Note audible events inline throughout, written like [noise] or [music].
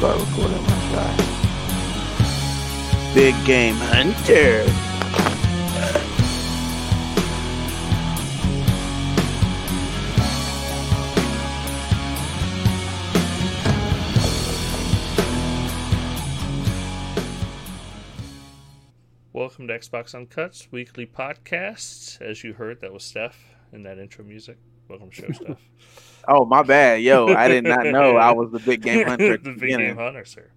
start recording my guy. Big Game Hunter. Welcome to Xbox Uncuts weekly podcast. As you heard, that was Steph in that intro music. Welcome to show, [laughs] Steph. Oh my bad, yo! I did not know I [laughs] was the Big Game Hunter. the the big beginning. game hunter, sir.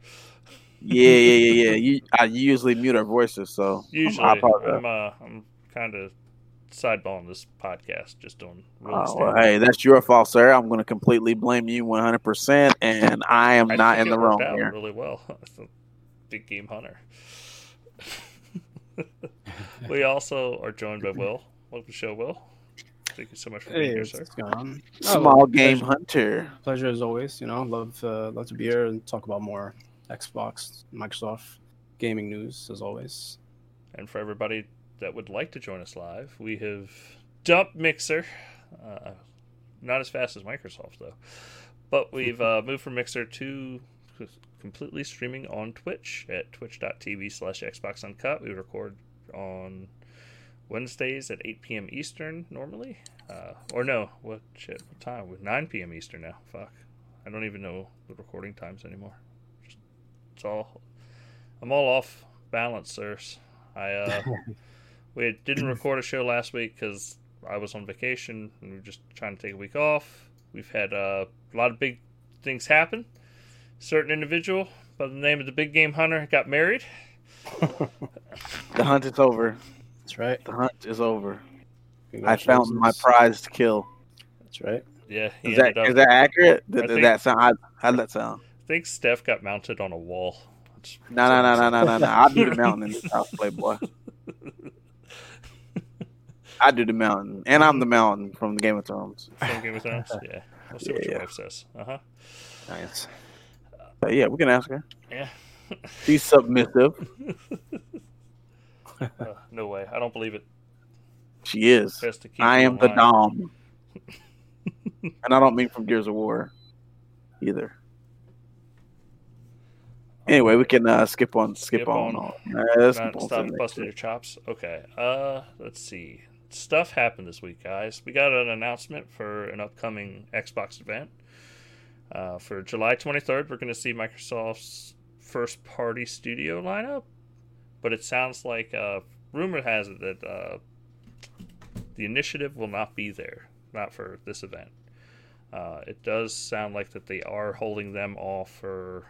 Yeah, yeah, yeah, yeah. You, I usually mute our voices, so Usually, I apologize. I'm uh, I'm kind of sideballing this podcast, just doing really Oh, standard. well, hey, that's your fault, sir. I'm going to completely blame you 100%, and I am I not think in the worked wrong out here. Really well, [laughs] big game hunter. [laughs] we also are joined by Will. Welcome to the show, Will. Thank you so much for being Hey, here, sir. going? Small Oh, Game pleasure, Hunter. pleasure as always. You know, love uh, love to be here and talk about more Xbox, Microsoft gaming news as always. And for everybody that would like to join us live, we have dumped Mixer. Uh, not as fast as Microsoft, though. But we've uh, [laughs] moved from Mixer to completely streaming on Twitch at twitch.tv slash Xbox Uncut. We record on Wednesdays at 8 p.m. Eastern normally. Uh, or no, what shit? What time? With 9 p.m. Eastern now. Fuck. I don't even know the recording times anymore. Just, it's all. I'm all off balance, sirs. I uh, [laughs] we didn't record a show last week because I was on vacation and we were just trying to take a week off. We've had uh, a lot of big things happen. Certain individual by the name of the Big Game Hunter got married. [laughs] The hunt is over. That's right. The hunt is over. I found my prize to kill. That's right. Yeah, Is that up. is that accurate? Did, I did think- that sound? How, how'd that sound? I think Steph got mounted on a wall. That's- No, no, no, no, no, no, no. I do the [laughs] mountain in this house, Playboy. I do the mountain, and I'm the mountain from the Game of Thrones. From Game of Thrones. Yeah, we'll see what your yeah. wife says. Uh huh. Nice. But yeah, we can ask her. Yeah. She's submissive. [laughs] [laughs] Uh, no way. I don't believe it. She is. I am the. Dom. [laughs] and I don't mean from Gears of War either. Anyway, we can uh, skip on skip, Skip on. on. Skip on stop busting your chops. Okay. Uh, let's see. Stuff happened this week, guys. We got an announcement for an upcoming Xbox event. Uh, for July 23rd, we're going to see Microsoft's first party studio lineup. But it sounds like uh, rumor has it that uh, the initiative will not be there, not for this event. Uh, it does sound like that they are holding them off for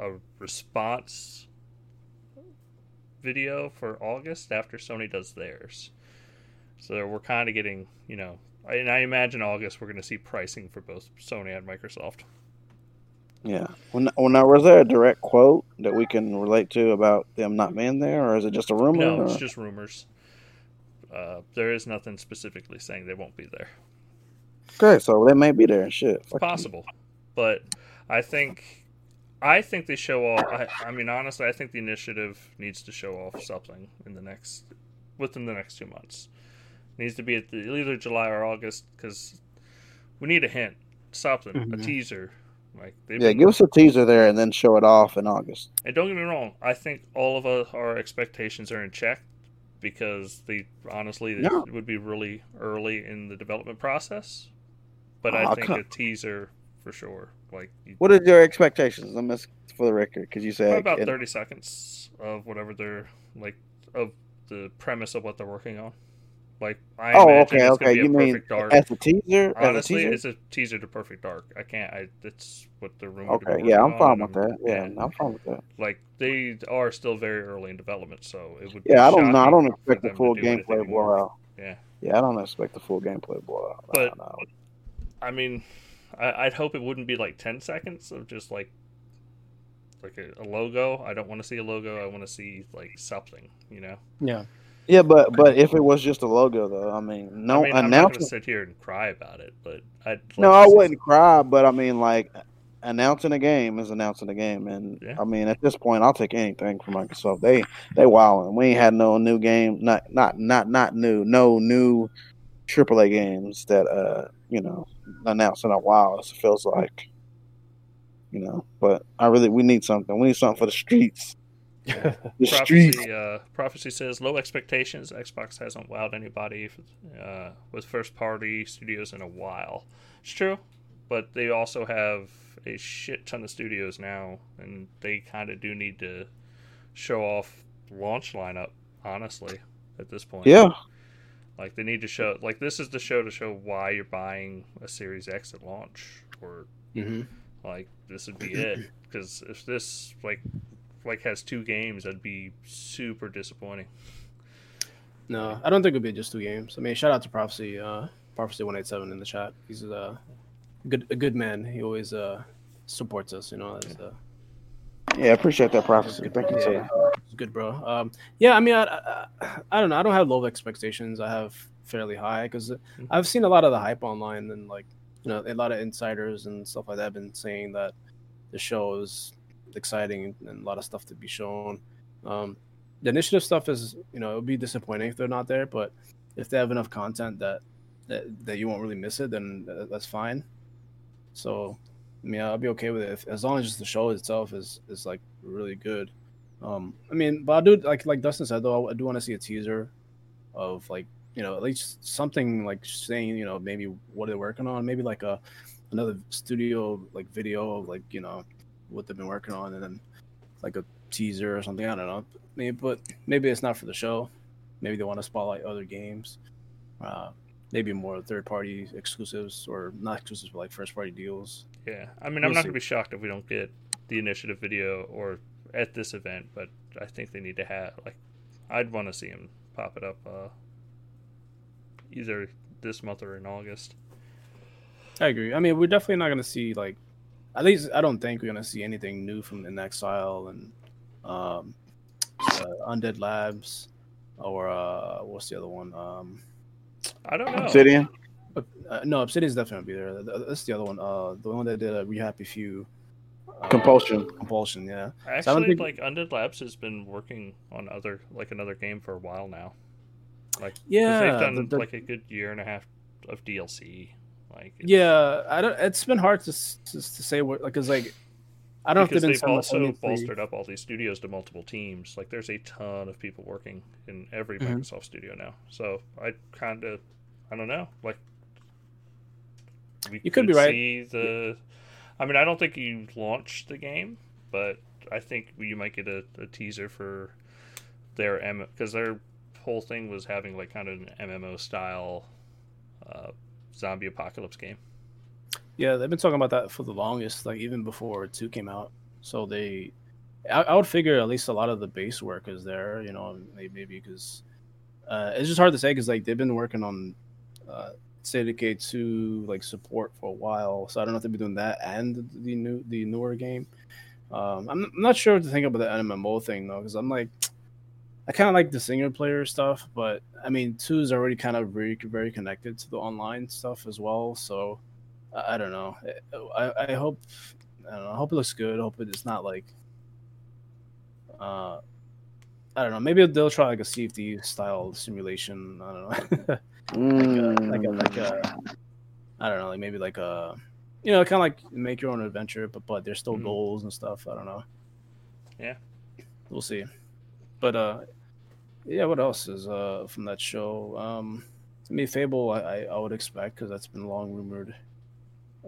a response video for August after Sony does theirs. So we're kind of getting, you know, and I imagine August we're going to see pricing for both Sony and Microsoft. Yeah. Well, n- well, now was there a direct quote that we can relate to about them not being there, or is it just a rumor? No, it's or- just rumors. Uh, there is nothing specifically saying they won't be there. Okay, so they may be there and shit. It's Fuck you. possible, but I think, I think they show off. I, I mean, honestly, I think the initiative needs to show off something in the next, within the next two months. needs to be at the, either July or August because we need a hint, something, a Mhm. teaser. Like Yeah, give us a teaser there and then show it off in August. And don't get me wrong, I think all of us, our expectations are in check because they honestly it would be really early in the development process. But Aw, I think come- a teaser for sure. Like you, What are your expectations? Me ask for the record, because you said about it- thirty seconds of whatever they're like of the premise of what they're working on. Like I Oh, imagine okay, it's okay. be a You mean dark. as a teaser? Honestly, as a teaser? it's a teaser to Perfect Dark. I can't. I that's what the rumor. Okay, yeah, I'm fine with that. Yeah, I'm fine with that. like they are still very early in development, so it would. be Yeah, I don't know. I don't expect the full gameplay more. blowout. Yeah. Yeah, I don't expect the full gameplay blowout. But- no. I mean, I, I'd hope it wouldn't be like ten seconds of just like like a, a logo. I don't want to see a logo. I want to see like something. You know. Yeah. Yeah, but but if it was just a logo though, I mean, no I mean, I'm not to sit here and cry about it, but I'd. like No, I wouldn't cry, but I mean, like announcing a game is announcing a game, and Yeah. I mean, at this point, I'll take anything from Microsoft. They they wilding. We ain't had no new game, not not not not new, no new AAA games that uh you know announced in a while. It feels like you know. But I really we need something. We need something for the streets. The streets. Prophecy, uh, Prophecy says low expectations. Xbox hasn't wowed anybody uh, with first party studios in a while. It's true, but they also have a shit ton of studios now, and they kind of do need to show off launch lineup. Honestly, at this point, Yeah, like they need to show like this is the show to show why you're buying a Series X at launch, or hmm like this would be it. Because if this like like has two games, that'd be super disappointing. No, I don't think it'd be just two games. I mean, shout out to Prophecy, uh, Prophecy one eight seven in the chat. He's a good a good man. He always uh supports us. You know, as, uh, yeah. I appreciate that prophecy. Thank you, yeah, sir. it's good, bro. Um, yeah, I mean, I, I, I don't know. I don't have low expectations. I have fairly high because I've seen a lot of the hype online and like you know a lot of insiders and stuff like that have been saying that the show is exciting and a lot of stuff to be shown. Um, the initiative stuff is you know it would be disappointing if they're not there, but if they have enough content that that, that you won't really miss it, then that's fine. So, I mean, I'll be okay with it if, as long as just the show itself is is like really good. Um, I mean, but I do like like Dustin said though, I do want to see a teaser of like you know at least something like saying you know maybe what they're working on, maybe like a another studio like video of like you know what they've been working on, and then like a teaser or something. I don't know. Maybe, but maybe it's not for the show. Maybe they want to spotlight other games. Uh, maybe more third party exclusives or not exclusives, but like first party deals. Yeah, I mean, We'll I'm not see. gonna be shocked if we don't get the initiative video or at this event, but I think they need to have like, I'd want to see him pop it up uh, either this month or in August. I agree. I mean, we're definitely not going to see like, at least I don't think we're going to see anything new from inXile and um, uh, Undead Labs or uh, what's the other one? Um, I don't know. Obsidian. uh, no, Obsidian's definitely gonna be there. That's the other one. Uh, the one that did a We Happy Few. Uh, Compulsion. Compulsion, yeah. Actually, think- like Undead Labs has been working on other like another game for a while now. Like Yeah, they've done the- the- like a good year and a half of DLC. Like Yeah, I don't. It's been hard to to, to say what like, cause like, I don't know because if they've they've also bolstered up all these studios to multiple teams. Like there's a ton of people working in every Mhm. Microsoft studio now. So I kind of, I don't know, like we You could be right. See the, I mean, I don't think you launched the game, but I think you might get a, a teaser for their M because their whole thing was having like kind of an MMO style uh, zombie apocalypse game. Yeah, they've been talking about that for the longest, like even before two came out. So they, I, I would figure at least a lot of the base work is there. You know, maybe because uh, it's just hard to say because like they've been working on uh, Decay two like support for a while. So I don't know if they'll be doing that and the new the newer game. Um, I'm, I'm not sure what to think about the MMO thing though, because I'm like, I kind of like the single player stuff, but I mean, two is already kind of very very connected to the online stuff as well. So I, don't know. I, I hope I don't know. I hope it looks good. I hope it's not like uh I don't know. Maybe they'll try like a CFD style simulation. I don't know. [laughs] Mm. like a like a like a I don't know, like maybe like a you know, kind of like make your own adventure, but but there's still Mhm. goals and stuff. I don't know. Yeah. we'll see. But uh, yeah. What else is uh from that show? Um, to me, Fable, I I, I would expect because that's been long rumored.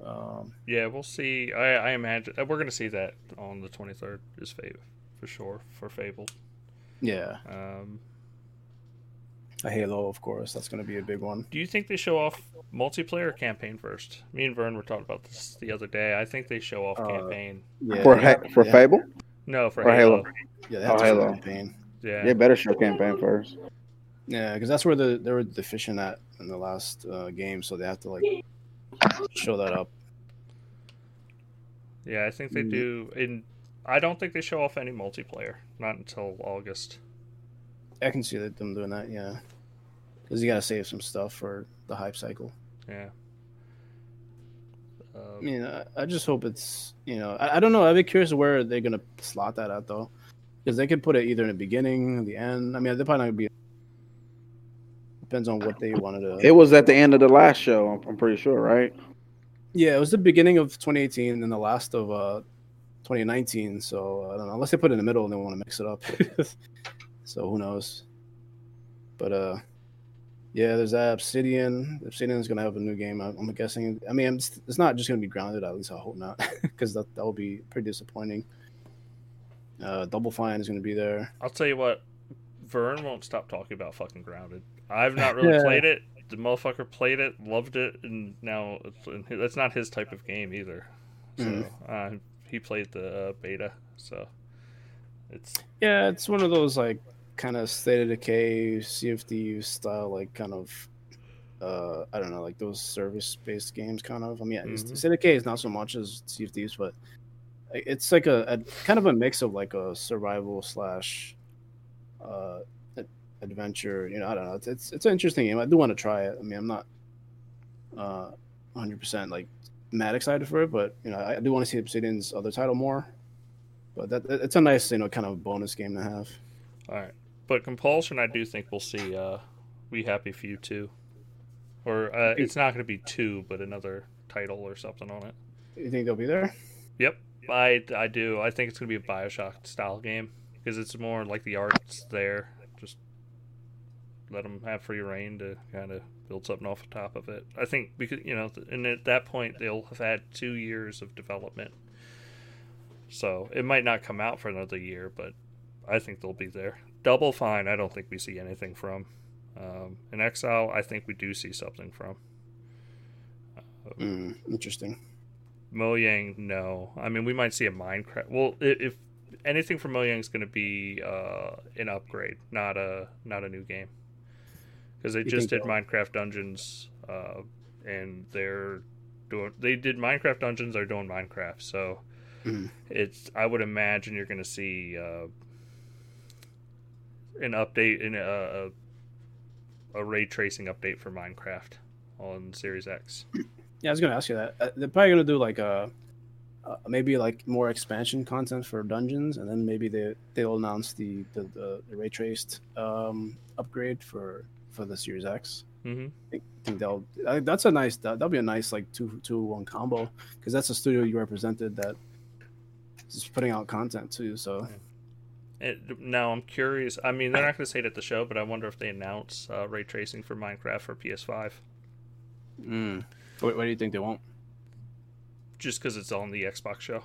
Um, Yeah, we'll see. I, I imagine uh, we're gonna see that on the 23rd is Fable for sure for Fable. yeah, Um, a Halo, of course. That's going to be a big one. do you think they show off multiplayer campaign first? Me and Vern were talking about this the other day. I think they show off Uh, campaign. Yeah, for they ha- for they have- Fable. No, for or Halo. Halo. Yeah, they have Oh, Halo. campaign. Yeah. They better show campaign first. Yeah, because that's where the they were deficient at in the last uh, game, so they have to like show that up. Yeah, I think they Mm. do. In I don't think they show off any multiplayer. Not until August. I can see them doing that. Yeah, because you gotta save some stuff for the hype cycle. Yeah. I Um, mean, I, I just hope it's you know I, I don't know. I'd be curious where they're gonna slot that at though, because they could put it either in the beginning, the end. I mean, they're probably not gonna be. Depends on what they wanted to. It was at the end of the last show. I'm, I'm pretty sure, right? Yeah, it was the beginning of 2018 and the last of uh 2019. So I don't know. Unless they put it in the middle and they want to mix it up. [laughs] so who knows? But uh, yeah, there's that Obsidian. Obsidian is gonna have a new game. I'm, guessing. I mean, it's, it's not just gonna be grounded. At least I hope not, [laughs] because that that would be pretty disappointing. Uh, Double Fine is gonna be there. I'll tell you what, Vern won't stop talking about fucking grounded. I've not really Yeah. played it. The motherfucker played it, loved it, and now it's, and that's not his type of game either. So Mm. uh, he played the uh, beta, so it's Yeah, it's one of those like kind of state of decay CFD style, like kind of uh I don't know, like those service based games kind of. I mean, yeah, Mhm. state of decay is not so much as CFDs, but it's like a, a kind of a mix of like a survival slash uh adventure. You know, I don't know. It's it's, it's an interesting game. I do want to try it. I mean, I'm not uh 100 percent like mad excited for it, but you know, I, I do want to see Obsidian's other title more. But that it's a nice, you know, kind of bonus game to have. all right. But compulsion, I do think we'll see. Uh, we happy few too, or uh, it's not going to be two, but another title or something on it. You think they'll be there? Yep, I I do. I think it's to be a Bioshock style game because it's more like the art's there. Just let them have free reign to kind of build something off the top of it. I think because you know, and at that point they'll have had two years of development, so it might not come out for another year, but I think they'll be there. Double Fine, I don't think we see anything from. Um, inXile, I think we do see something from. Mm, interesting. Mojang, no. I mean, we might see a Minecraft. Well, if anything from Mojang is going to be uh, an upgrade, not a not a new game, because they You just did Minecraft Dungeons, uh, and they're doing. They did Minecraft Dungeons. They're doing Minecraft, so Mhm. it's. I would imagine you're going to see uh, an update in a, a a ray tracing update for Minecraft on Series X. [clears throat] Yeah, I was gonna ask you that. Uh, they're probably gonna do like a uh, maybe like more expansion content for dungeons, and then maybe they they'll announce the the, the, the ray traced um, upgrade for for the Series X. Mm-hmm. I think, think they'll uh, that's a nice that, that'll be a nice like two two one combo because that's a studio you represented that is putting out content too. So It, now I'm curious. I mean, they're not going to say it at the show, but I wonder if they announce uh, ray tracing for Minecraft for PS5, mm. What, what do you think they won't? just because it's on the Xbox show.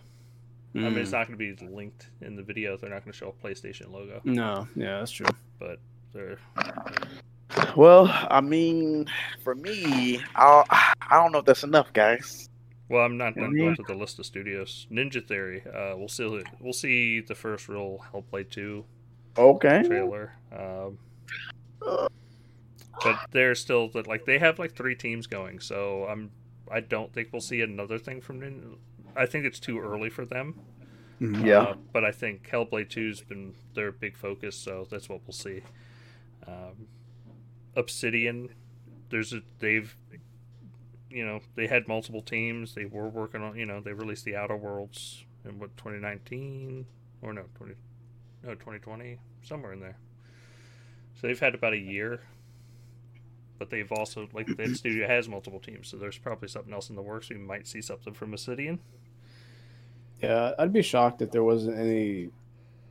I Mm. mean, it's not going to be linked in the video. They're not going to show a PlayStation logo, No, yeah, that's true. but they're Well, I mean, for me, I I don't know if that's enough, guys. well. I'm not done Yeah. going through the list of studios. Ninja Theory. Uh, we'll see. We'll see the first real Hellblade two Okay. trailer. Um, but they're still like they have like three teams going, so I'm I don't think we'll see another thing from Ninja. I think it's too early for them. Yeah. Uh, but I think Hellblade 2's been their big focus, so that's what we'll see. Um, Obsidian, there's a they've you know they had multiple teams. They were working on you know they released the Outer Worlds in what 2019 or no 20 no 2020 somewhere in there. So they've had about a year. But they've also like that studio has multiple teams, so there's probably something else in the works. We might see something from Obsidian. Yeah, I'd be shocked if there wasn't any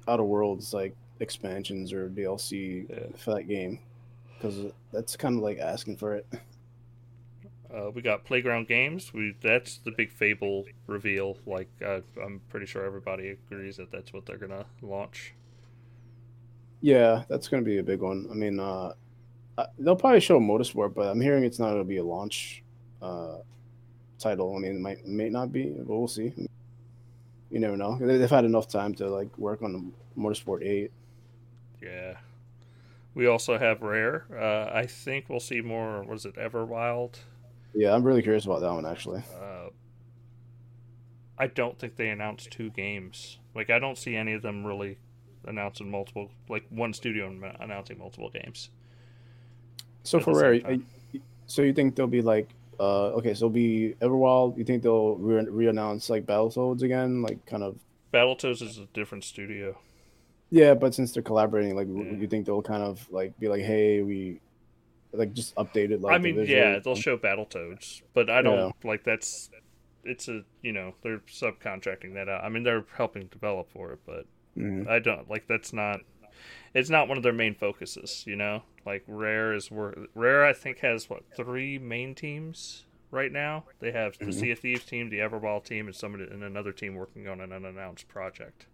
Outer Worlds like expansions or DLC Yeah. for that game, because that's kind of like asking for it. Uh, we got Playground Games. We that's the big Fable reveal. Like uh, I'm pretty sure everybody agrees that that's what they're gonna launch. Yeah, that's gonna be a big one. I mean, uh, uh, they'll probably show Motorsport, but I'm hearing it's not gonna be a launch uh, title. I mean, it might may not be, but we'll see. You never know. They- They've had enough time to like work on the Motorsport Eight. Yeah. We also have Rare. Uh, I think we'll see more. Was it? Everwild. Yeah, I'm really curious about that one actually. Uh, I don't think they announced two games. Like I don't see any of them really announcing multiple. Like one studio announcing multiple games. So for the Rare, so you think they'll be like, uh, okay, so it'll be Everwild. You think they'll re- re-announce like Battletoads again, like kind of? Battletoads is a different studio. Yeah, but since they're collaborating, like, Yeah. you think they'll kind of like be like, hey, we, like, just updated like. I mean, visual- yeah, they'll show Battletoads, but I don't like that's it's a you know they're subcontracting that out. I mean they're helping develop for it, but Mhm. I don't like that's not. It's not one of their main focuses, you know. Like Rare is wor Rare. I think has what three main teams right now. They have the Mhm. Sea of Thieves team, the Everwild team, and somebody and another team working on an unannounced project.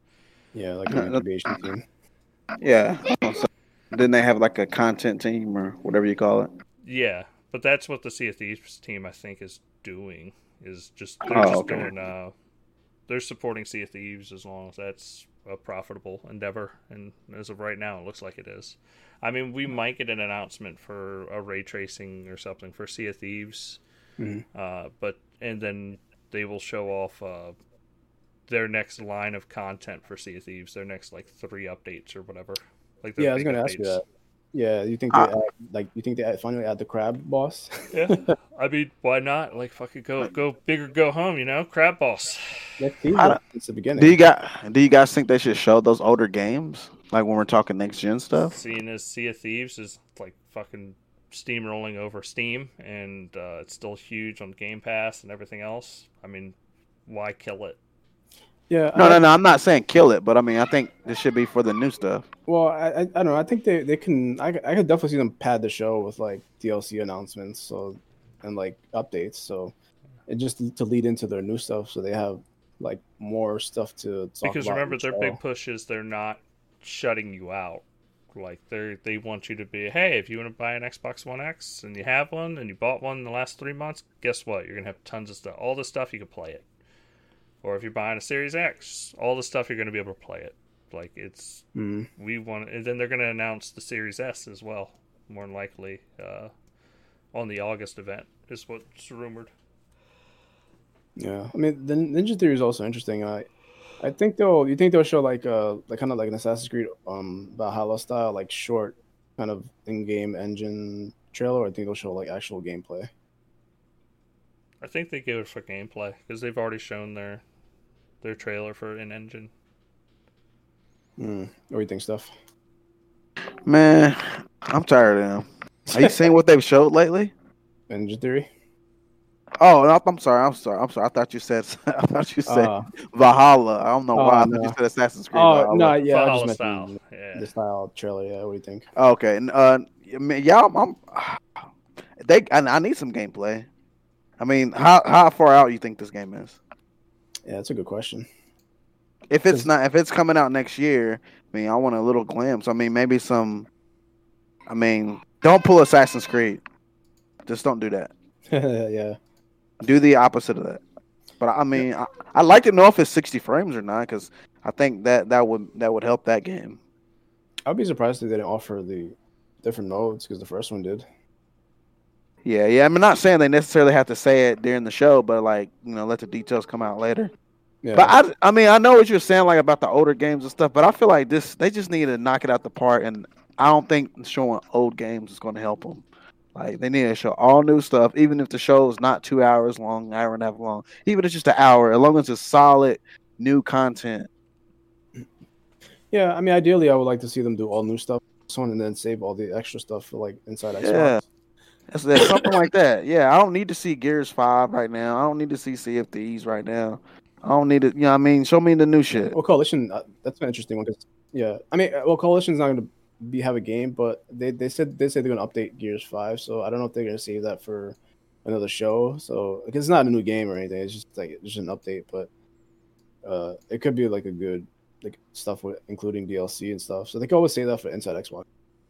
Yeah, like an incubation team. Yeah. So, then they have like a content team or whatever you call it. Yeah, but that's what the Sea of Thieves team I think is doing. Is just they're Oh, just okay. doing. Uh, they're supporting Sea of Thieves as long as that's a profitable endeavor, and as of right now, it looks like it is. I mean, we might get an announcement for a ray tracing or something for Sea of Thieves, Mhm. uh, but and then they will show off uh, their next line of content for Sea of Thieves, their next like three updates or whatever. Like Yeah, I was gonna ask you that. Yeah, you think they Ah. add, like you think they add, finally add the crab boss? [laughs] Yeah, I mean, why not? Like, fucking go, go big or go home. You know, crab boss. Next team, I it's the beginning. Do you got? Do you guys think they should show those older games, like when we're talking next gen stuff? Seeing as Sea of Thieves is like fucking steamrolling over Steam, and uh, it's still huge on Game Pass and everything else. I mean, why kill it? yeah, No, I, no, no. I'm not saying kill it, but I mean I think this should be for the new stuff. Well, I, I, I don't know. I think they, they can. I, I could definitely see them pad the show with like DLC announcements, so and like updates. So it just to lead into their new stuff, so they have like more stuff to talk Because about remember, their show. big push is they're not shutting you out. Like they they want you to be, hey, if you want to buy an Xbox One X and you have one and you bought one in the last three months, guess what? You're gonna have tons of stuff. All the stuff you can play it. Or if you're buying a Series X, all the stuff you're gonna be able to play it. Like it's Mm. we want, and then they're gonna announce the Series S as well, more than likely, uh, on the August event is what's rumored. Yeah, I mean, the Ninja Theory is also interesting. I, I think they'll. You think they'll show like uh like kind of like an Assassin's Creed um Valhalla style like short kind of in-game engine trailer, or I think they'll show like actual gameplay. I think they give it for gameplay because they've already shown their their trailer for an engine. Mm. What do you think, Steph? Man, I'm tired of them. Are you seeing what they've showed lately? Ninja Theory. Oh, no, I'm sorry. I'm sorry. I'm sorry. I thought you said. [laughs] I thought you said Uh, Valhalla. I don't know why. I thought you said Assassin's Creed. oh Valhalla. no, yeah, I just style. meant Yeah. the, the style trailer. Yeah, what do you think? Okay. and, Uh, I mean, y'all, I'm. [sighs] They. I, I need some gameplay. I mean, how how far out you think this game is? Yeah, that's a good question. If it's not, if it's coming out next year, I mean, I want a little glimpse. I mean, maybe some. I mean, don't pull Assassin's Creed. Just don't do that. [laughs] yeah, Do the opposite of that. But I mean, I, I'd like to know if it's 60 frames or not, because I think that that would that would help that game. I'd be surprised if they didn't offer the different modes because the first one did. Yeah, yeah. I'm not saying they necessarily have to say it during the show, but like you know, let the details come out later. Yeah, But I, I mean, I know what you're saying, like about the older games and stuff. But I feel like this, they just need to knock it out the park, and I don't think showing old games is going to help them. Like they need to show all new stuff, even if the show is not two hours long, hour and a half long, even if it's just an hour, as long as it's solid new content. yeah. I mean, ideally, I would like to see them do all new stuff, and then save all the extra stuff for like inside Xbox. Yeah. That's, that's something like that. Yeah, I don't need to see Gears Five right now. I don't need to see CFDs right now. I don't need to. You know, what I mean, show me the new shit. Well, Coalition, uh, that's an interesting one because yeah, I mean, uh, well, Coalition's not going to be have a game, but they they said they said they're going to update Gears Five, so I don't know if they're going to save that for another show. So because it's not a new game or anything, it's just like just an update, but uh, it could be like a good like stuff with including DLC and stuff. So they can always say that for Inside Xbox.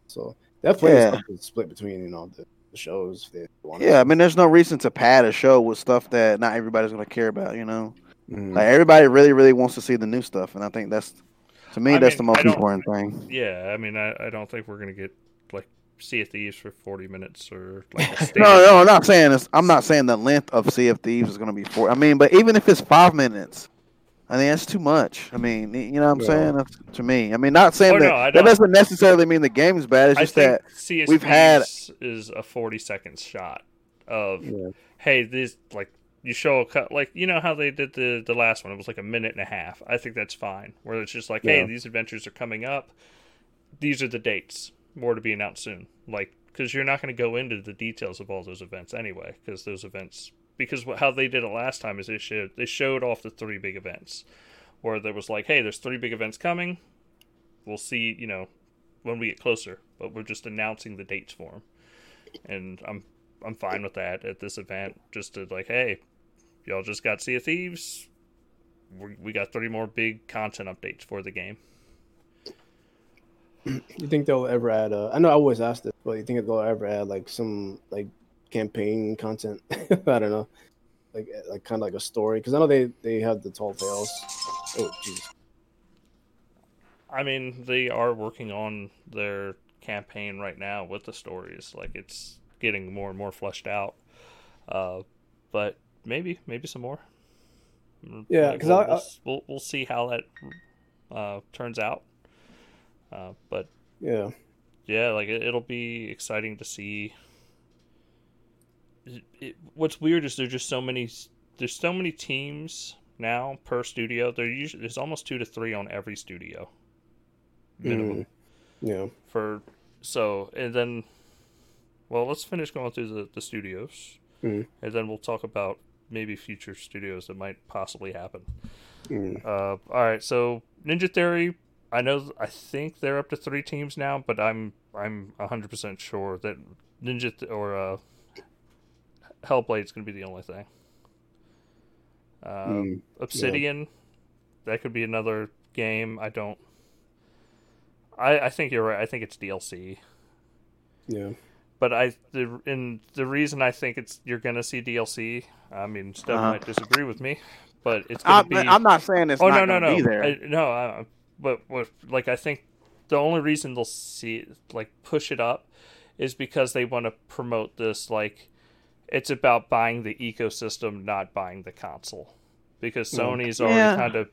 So they have plenty Yeah. of split between you know the, the shows. If they want Yeah, I mean, there's no reason to pad a show with stuff that not everybody's gonna care about. You know, Mhm. like everybody really, really wants to see the new stuff, and I think that's to me I that's mean, the most important thing. Yeah, I mean, I, I don't think we're gonna get like Sea of Thieves for forty minutes or like a [laughs] No, no, I'm not saying this. I'm not saying the length of Sea of Thieves is gonna be four. I mean, but even if it's five minutes, I mean that's too much. I mean, you know what I'm Yeah. saying? That's, to me, I mean, not saying Oh, that no, that doesn't necessarily mean the game is bad. It's I just think that Sea we've had- is a forty second shot of Yeah. hey, this like you show a cut like you know how they did the the last one. It was like a minute and a half. I think that's fine. Where it's just like, hey, these adventures are coming up. These are the dates. More to be announced soon. Like because you're not going to go into the details of all those events anyway, because those events because how they did it last time is they showed they showed off the three big events, where there was like, hey, there's three big events coming. We'll see, you know, when we get closer, but we're just announcing the dates for them, and I'm I'm fine with that at this event. Just to like, hey, y'all just got Sea of Thieves. We, we got three more big content updates for the game. You think they'll ever add? Uh, I know I always ask this, but you think they'll ever add like some like campaign content? [laughs] I don't know, like like kind of like a story because I know they they have the tall tales. Oh jeez. I mean, they are working on their campaign right now with the stories. Like it's getting more and more fleshed out. Uh, but maybe, maybe some more. Yeah, because we'll, we'll, we'll we'll see how that uh, turns out. Uh, but yeah yeah, like it, it'll be exciting to see. It, it, what's weird is there's just so many. There's so many teams now per studio. There usually there's almost two to three on every studio. Minimum Mm. yeah for so and then. Well, let's finish going through the, the studios, Mhm. and then we'll talk about maybe future studios that might possibly happen. Mm. Uh, all right, so Ninja Theory, I know, I think they're up to three teams now, but I'm I'm hundred percent sure that Ninja Th- or uh, Hellblade's going to be the only thing. Uh, Mm. Obsidian, that could be another game. I don't. I I think you're right. I think it's DLC, yeah but I the and the reason I think it's you're going to see DLC. I mean, Steph Uh-huh. might disagree with me, but it's I, going to be. I'm not saying it's oh not no no gonna no be there. I, no uh, but what like i think the only reason they'll see like push it up is because they want to promote this like it's about buying the ecosystem not buying the console because Mm. sony's Yeah. already kind of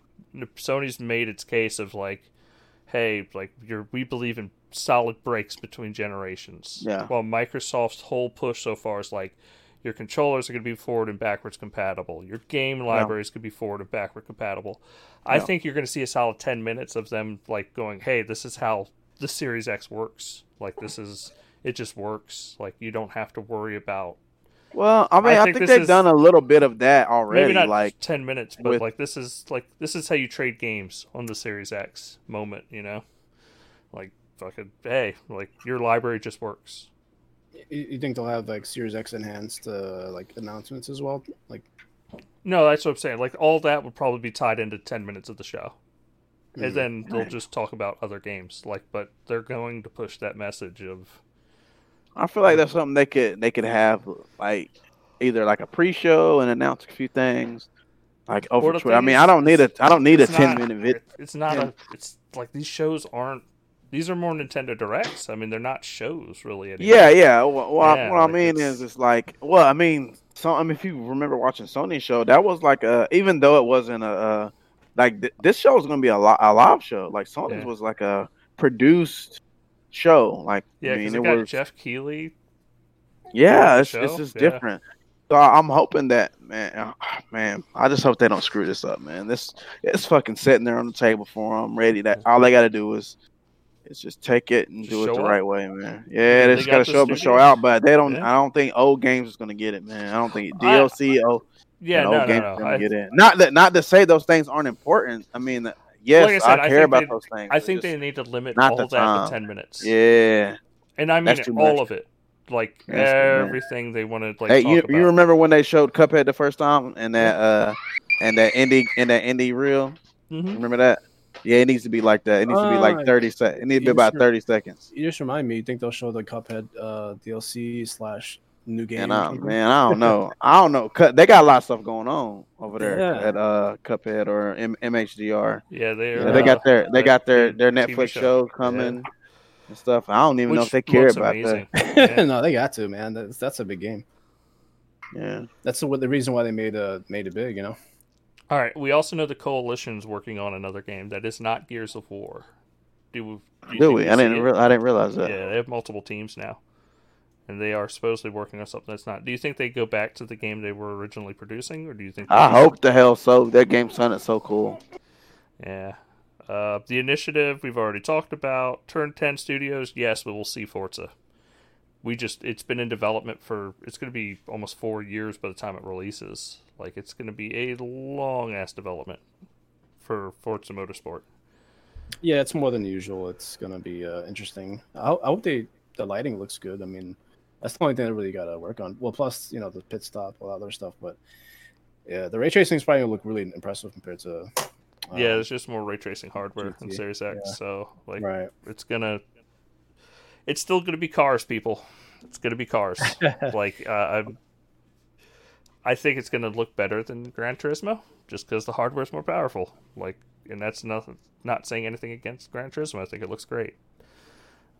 sony's made its case of like hey like you're we believe in solid breaks between generations Yeah. while microsoft's whole push so far is like your controllers are going to be forward and backwards compatible. Your game libraries could be forward and backward compatible. I think you're going to see a solid 10 minutes of them like going, "Hey, this is how the Series X works. Like this is it just works. Like you don't have to worry about Well, I mean, I I think think, they've is- done a little bit of that already. maybe not like, 10 minutes, but with- like this is like this is how you trade games on the Series X moment, you know? Like fucking hey, like your library just works. you, you think they'll have like series x enhanced uh, like announcements as well like No, that's what I'm saying. Like all that would probably be tied into 10 minutes of the show. and Mm. then they'll Right. just talk about other games like but they're going to push that message of I feel like that's something they could they could have like either like a pre-show and announce a few things, like over the Twitter. I mean, I don't need a I don't need a ten not- minute vid. it's not yeah. a it's like these shows aren't these are more nintendo directs i mean they're not shows really anymore. Yeah, yeah. Well, well, Yeah, what I mean it's- is, it's like, well, I mean, so I mean, if you remember watching Sony show, that was like a, even though it wasn't a, uh, like th- this show is gonna be a, li- a live show. Like Sony's Yeah. was like a produced show. Like, yeah I mean, it it got was, Geoff Keighley yeah, it's, it's just yeah. different. So I'm hoping that, man, uh, man, I just hope they don't screw this up, man. This it's fucking sitting there on the table for them, ready. That all they got to do is. Is just take it and Just do it the up. right way, man. Yeah, They just got gotta show up and show out, but they don't. Yeah. I don't think old games is gonna get it, man. I don't think I- DLC oh, yeah no old no games no gonna I, get in. Not that, not to say those things aren't important. I mean, yes, Like I said, I I care about they- those things. I think they need to limit all that to. 10 minutes Yeah, and i mean all of it like That's everything they wanted. like hey, talk you about. you remember when they showed Cuphead the first time and that uh and that indie and that indie reel? Mhm. Remember that? Yeah, it needs to be like that. It needs to be like thirty seconds. It needs to be about thirty seconds. You just remind me. You think they'll show the Cuphead uh, DLC slash new game? And I, man, I don't know. [laughs] I don't know. They got a lot of stuff going on over there Yeah. at uh Cuphead or M- MDHR. yeah they Yeah, they uh, got their they got their their Netflix show. show coming and stuff. I don't even know if they care about amazing. that. [laughs] Yeah. no, they got to man. That's that's a big game. Yeah. That's the, the reason why they made uh made it big. You know. All right. We also know the coalition's working on another game that is not Gears of War. Do, we- do, Do we? I didn't. Re- I didn't realize that. Yeah, they have multiple teams now, and they are supposedly working on something that's not. Do you think they go back to the game they were originally producing, or do you think? I hope the hell so. That game sounded so cool. Yeah. Uh, the initiative we've already talked about. Turn Ten Studios. Yes, we will see Forza. we just it's been in development for it's going to be almost four years by the time it releases. Like it's going to be a long ass development for Forza Motorsport. Yeah, it's more than usual. It's gonna be uh, interesting. I, I hope they the lighting looks good. I mean, that's the only thing I really got to work on. Well, plus you know the pit stop, all that other stuff. But yeah, the ray tracing is probably gonna look really impressive compared to. Um, yeah, there's just more ray tracing hardware GT, in Series X, yeah. so like right. it's gonna it's still gonna be cars, people. It's gonna be cars. [laughs] like uh, I'm, I think it's gonna look better than Gran Turismo just because the hardware is more powerful. Like, and that's nothing. Not saying anything against Gran Turismo. I think it looks great.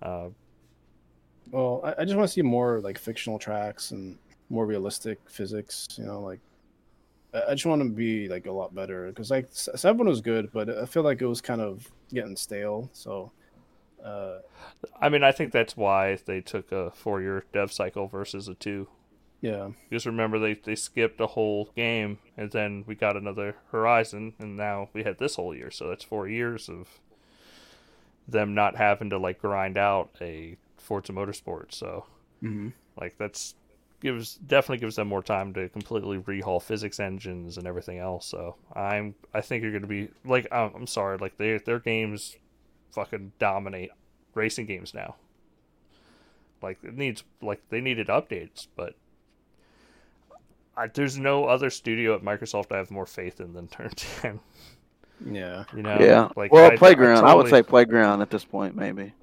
Uh, Well, I, I just want to see more like fictional tracks and more realistic physics. You know, like I just want to be like a lot better because like seven was good, but I feel like it was kind of getting stale. So, uh, I mean, I think that's why they took a four-year dev cycle versus a two. Yeah, Just remember they they skipped a whole game, and then we got another Horizon, and now we had this whole year. So that's four years of them not having to like grind out a Forza Motorsport. So mm-hmm. like that's gives definitely gives them more time to completely rehaul physics engines and everything else. So I'm I think you're going to be like I'm, I'm sorry like they their games fucking dominate racing games now. Like it needs like they needed updates, but I, there's no other studio at Microsoft I have more faith in than Turn [laughs] 10. yeah, You know, yeah. Like well, I- I playground. I, would say playground at this point, maybe.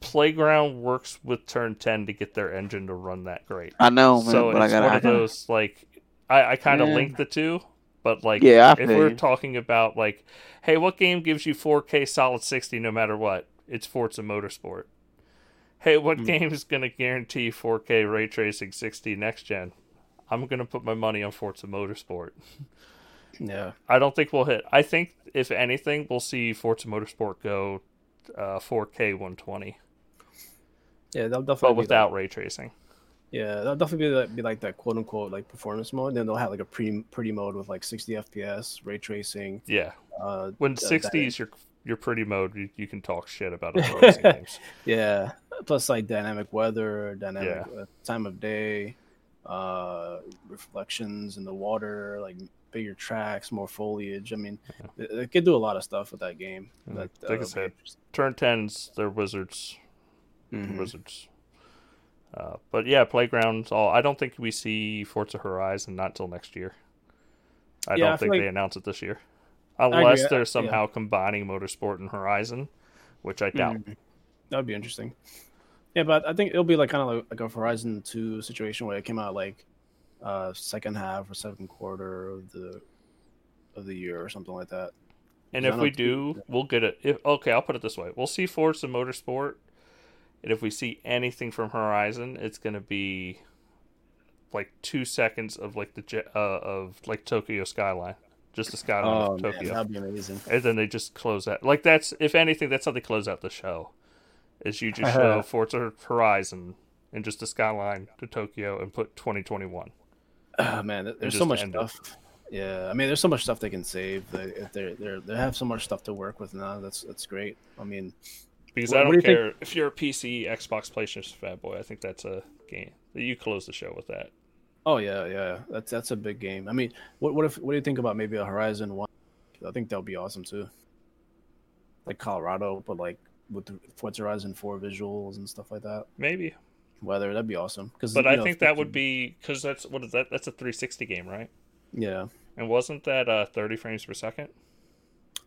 Playground works with Turn 10 to get their engine to run that great. I know, man, so but I it's gotta. one I of gotta- those like I, I kind of Yeah. link the two, but like Yeah, if we're talking about like, hey, what game gives you 4K solid 60 no matter what? It's Forza Motorsport. Hey, what Hmm. game is going to guarantee 4K ray tracing 60 next gen? I'm going to put my money on Forza Motorsport. yeah, I don't think we'll hit. I think if anything, we'll see Forza Motorsport go uh, 4K 120, yeah. They'll definitely but be without like, ray tracing. yeah, they'll definitely be like, be like that quote unquote like performance mode. Then they'll have like a pretty pretty mode with like 60 FPS, ray tracing. Yeah, Uh, when uh, 60 that- is your your pretty mode, you, you can talk shit about [laughs] other racing games. Yeah, plus like dynamic weather, dynamic uh, time of day, uh, reflections in the water, like bigger tracks, more foliage. I mean, it, it could do a lot of stuff with that game. Yeah, That, like I uh, said, Turn 10's they're wizards. mhm. Wizards. Uh, but yeah, playgrounds. All I don't think we see Forza Horizon not till next year. I Yeah, don't feel think they like- announce it this year, unless they're yeah. somehow combining motorsport and Horizon, which I doubt. Mhm. That would be interesting. Yeah, but I think it'll be like kind of like, like a Horizon Two situation where it came out like uh second half or second quarter of the of the year or something like that. And if we do, we'll get it. If, okay, I'll put it this way: we'll see Forza Motorsport, and if we see anything from Horizon, it's going to be like two seconds of like the jet uh, of like Tokyo skyline, just the skyline Oh of man, Tokyo, that'd be amazing. and then they just close out. Like that's if anything, that's how they close out the show. Is you just show Forza Horizon and just the skyline to Tokyo and put 2021. Oh man, there's so much end it. stuff. Yeah, I mean, there's so much stuff they can save. They they're, they're have so much stuff to work with now. That's that's great. I mean, Because What- I don't do you think- care if you're a PC, Xbox, PlayStation fanboy. I think that's a game that you close the show with that. oh yeah, yeah, that's that's a big game. I mean, what what if what do you think about maybe a Horizon One? I think that would be awesome too. Like Colorado, but like with the Forza Horizon Four visuals and stuff like that. Maybe, Weather, that'd be awesome. Because but I think that would be because that's what is that? That's a 360 game, right? yeah, And wasn't that uh 30 frames per second?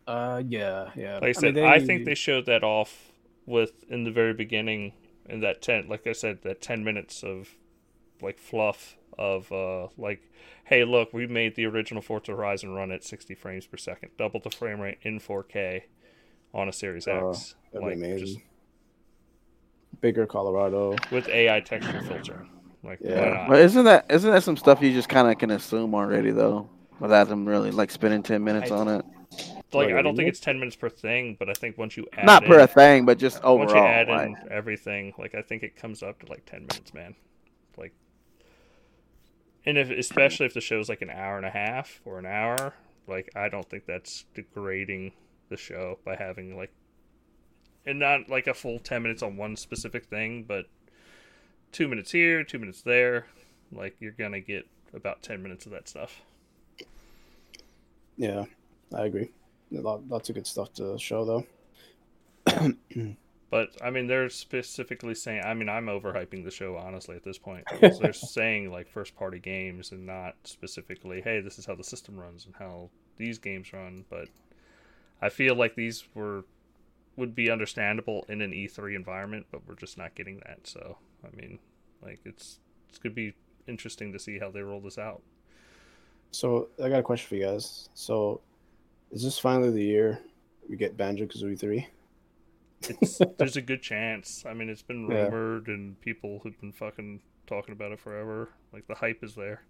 uh, yeah, yeah. Like I said, I, think they showed that off with in the very beginning in that 10. Like I said, that 10 minutes of like fluff of uh like, hey, look, we made the original Forza Horizon run at 60 frames per second, double the frame rate in 4K on a Series Oh, X. that'd like be amazing. just bigger Colorado. with AI texture filter. Like, Yeah. why not? But isn't that isn't that some stuff you just kind of can assume already though, without them really like spending ten minutes I- on it? Like, Like, I don't think it's 10 minutes per thing, but I think once you add Not in, per a thing, but just overall. once you add like- in everything, like I think it comes up to like 10 minutes, man. Like, and if especially if the show's like an hour and a half or an hour, like I don't think that's degrading the show by having like, and not like a full 10 minutes on one specific thing, but two minutes here, two minutes there. Like you're gonna get about ten minutes of that stuff. Yeah, I agree. Lots of good stuff to show though. [clears throat] But I mean, they're specifically saying. I mean, I'm overhyping the show honestly at this point [laughs] they're saying like first party games and not specifically, hey, this is how the system runs and how these games run. But I feel like these were would be understandable in an E3 environment, but we're just not getting that. So I mean, like it's it's gonna be interesting to see how they roll this out. So I got a question for you guys. So is this finally the year we get Banjo Kazooie three? It's, [laughs] there's a good chance. I mean, it's been Yeah. rumored and people have been fucking talking about it forever. Like the hype is there.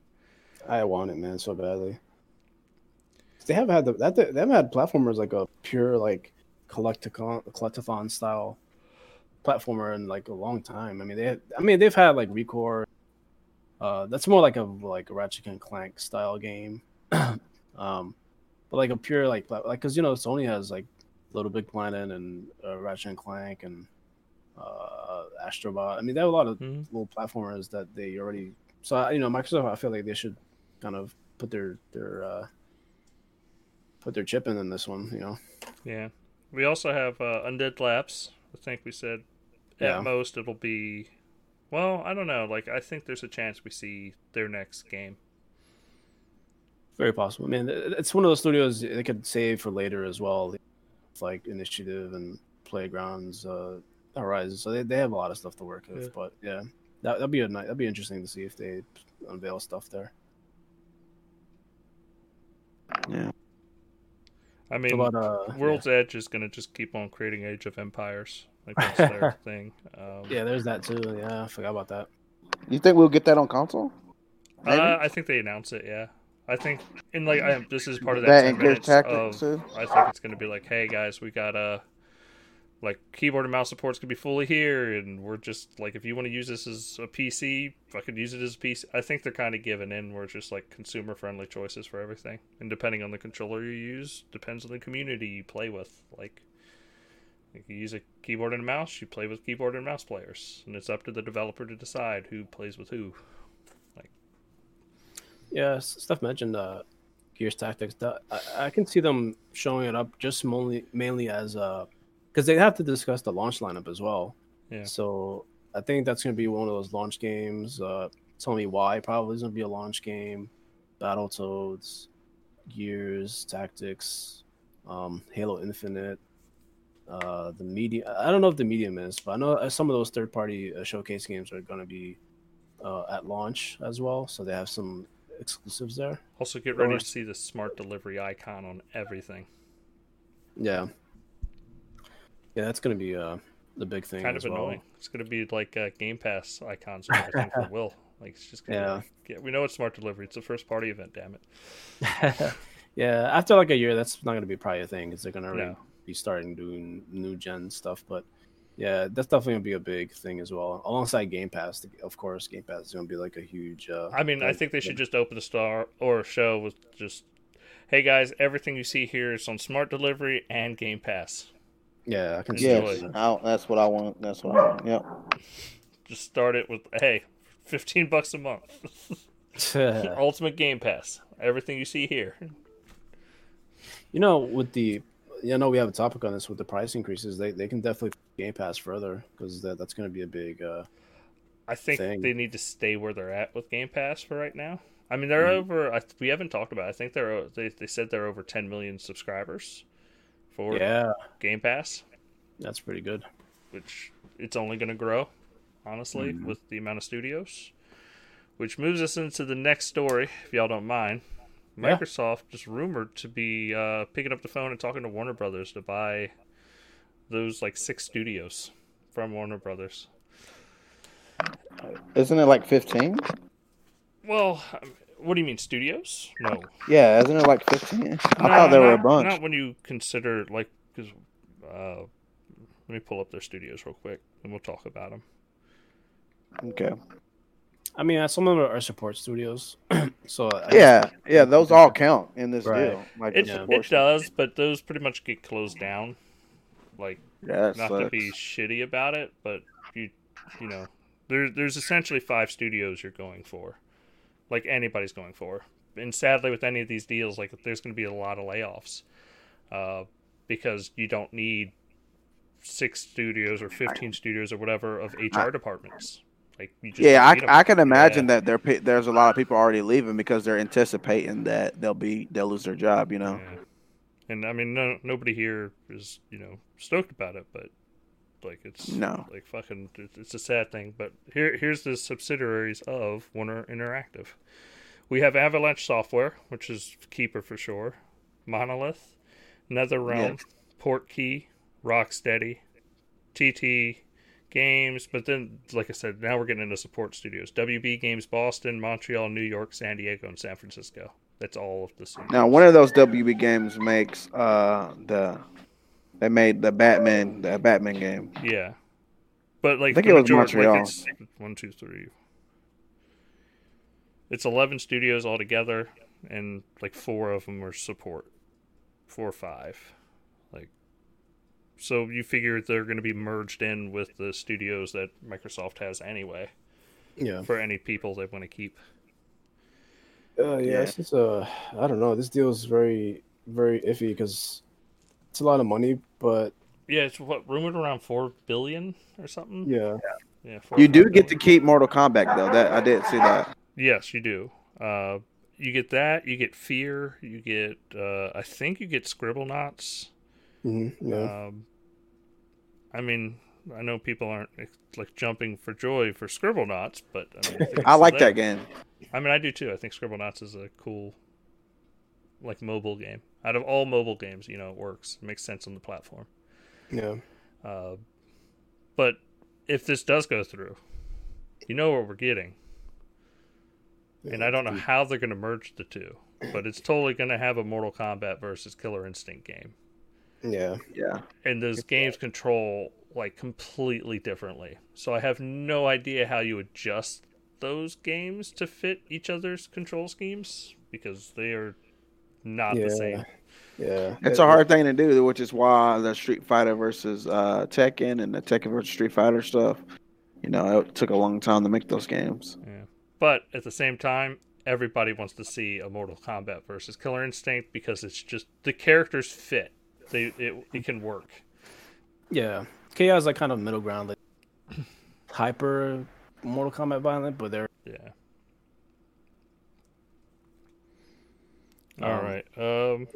I want it, man, so badly. They haven't had the, that they haven't had platformers like a pure like collecticon collectathon style platformer in like a long time. I mean they had, I mean they've had like Recore. Uh, that's more like a like Ratchet and Clank style game. [clears throat] um, but like a pure like like because you know Sony has like Little Big Planet and uh, Ratchet and Clank and uh, Astrobot. I mean they have a lot of Mhm. little platformers that they already. So you know Microsoft, I feel like they should kind of put their their uh, put their chip in in this one. You know. Yeah. We also have uh, Undead Labs. I think we said Yeah. at most it'll be. Well, I don't know. Like I think there's a chance we see their next game. Very possible. I mean, it's one of those studios they could save for later as well, like Initiative and Playgrounds, uh, Horizon. So they, they have a lot of stuff to work with. Yeah. But yeah, that that'd be a nice, that'd be interesting to see if they unveil stuff there. Yeah. I mean, about uh, World's Edge is gonna just keep on creating Age of Empires. Like that's their [laughs] thing. Um, Yeah. yeah, there's that too. Yeah, I forgot about that. You think we'll get that on console? Uh, I think they announce it. Yeah. I think in like I, this is part of that, that and Gears minutes Tactics of too. I think it's going to be like, hey guys, we got uh like keyboard and mouse support's gonna be fully here, and we're just like, if you want to use this as a PC, I could use it as a PC. I think they're kind of giving in. We're just like consumer friendly choices for everything, and depending on the controller you use, depends on the community you play with. Like, if you use a keyboard and a mouse, you play with keyboard and mouse players, and it's up to the developer to decide who plays with who. Like, yeah, Steph mentioned uh, Gears Tactics. I, I can see them showing it up just mainly mainly as uh, because they have to discuss the launch lineup as well. Yeah. So I think that's gonna be one of those launch games. Uh, tell me why probably is gonna be a launch game. Battletoads, Gears Tactics, um, Halo Infinite. Uh, the medium. I don't know if the medium is, but I know uh, some of those third party uh, showcase games are gonna be uh, at launch as well. So they have some exclusives there. Also, get ready to see the smart delivery icon on everything. Yeah. Yeah, that's gonna be uh the big thing. kind as of well. annoying. It's gonna be like uh, Game Pass icons and everything for Will. Like it's just gonna Yeah. like, yeah, we know it's smart delivery. It's a first party event. Damn it. [laughs] yeah, after like a year, that's not gonna be probably a thing because they're gonna already No. be starting doing new gen stuff. But yeah, that's definitely gonna be a big thing as well. Alongside Game Pass, of course, Game Pass is gonna be like a huge. Uh, I mean, I think they should just open a star or a show with just, hey guys, everything you see here is on smart delivery and Game Pass. Yeah, I can see Yes, that. I, that's what I want. That's what I want. Yep. Just start it with hey, fifteen bucks a month. [laughs] [laughs] Ultimate Game Pass. Everything you see here. you know, with the, you know, we have a topic on this with the price increases. They they can definitely Game Pass further because that, that's gonna be a big. uh I think thing. they need to stay where they're at with Game Pass for right now. I mean, they're over. I, we haven't talked about. It. I think they're. They, they said they're over 10 million subscribers for Yeah, Game Pass, that's pretty good. which it's only going to grow, honestly, Mhm. with the amount of studios. Which moves us into the next story, if y'all don't mind. Yeah. Microsoft is rumored to be uh, picking up the phone and talking to Warner Brothers to buy those like six studios from Warner Brothers. Isn't it like fifteen? Well, what do you mean studios? No, Yeah, isn't it like fifteen? I No, thought there were a bunch. Not when you consider like because uh, let me pull up their studios real quick and we'll talk about them. Okay. I mean, some of them are support studios, [clears throat] so I Yeah, yeah, those all count in this Right. deal. Like It the Yeah. it does, but those pretty much get closed down. Like Yeah, that not to be shitty about it, but you you know There, there's essentially five studios you're going for, like anybody's going for. And sadly, with any of these deals, like there's going to be a lot of layoffs, uh, because you don't need six studios or 15 studios or whatever of HR departments. Like you just Yeah, don't need 'em. I, I can imagine Yeah. that there there's a lot of people already leaving because they're anticipating that they'll be they'll lose their job. You know. Yeah. And I mean, no, nobody here is you know stoked about it, but like it's No. like fucking, it's- a sad thing. But here, here's the subsidiaries of Warner Interactive. We have Avalanche Software, which is Keeper for sure, Monolith, NetherRealm, Portkey, Rocksteady, TT Games. But then, like I said, now we're getting into support studios: WB Games, Boston, Montreal, New York, San Diego, and San Francisco. That's all of the studios. Now, one of those WB games makes uh the they made the Batman the Batman game. Yeah, but like I think it was majority- Montreal. Like it's one, two, three. It's eleven studios altogether, and like four of them are support, four or five, like. So you figure they're going to be merged in with the studios that Microsoft has anyway Yeah. for any people they want to keep. Uh, yeah, Yeah. It's just, uh, I don't know. This deal is very, very iffy because it's a lot of money, but Yeah, it's what rumored around four billion or something. yeah, yeah You do five get to keep Mortal Kombat though. That I did see that. Yes, you do. Uh, you get that. You get fear. You get. Uh, I think you get Scribblenauts. hmm yeah, Um, I mean, I know people aren't like jumping for joy for Scribblenauts, but I, mean, I [laughs] like there. that game. I mean, I do too. I think Scribblenauts is a cool, like mobile game. Out of all mobile games, you know, it works. It makes sense on the platform. yeah, Uh, but if this does go through, you know what we're getting. Yeah, and I don't know how they're going to merge the two, but it's totally going to have a Mortal Kombat versus Killer Instinct game, Yeah, Yeah. and those games control like completely differently. So I have no idea how you adjust those games to fit each other's control schemes because they are not yeah, the same. yeah. It's a hard thing to do, which is why the Street Fighter versus uh, Tekken and the Tekken versus Street Fighter stuff. You know, it took a long time to make those games. Yeah. But at the same time, everybody wants to see a Mortal Kombat versus Killer Instinct because it's just the characters fit. They it, it can work. Yeah, KI is like kind of middle ground, like [clears throat] hyper Mortal Kombat violent, but they're Yeah. All Um, right. Um,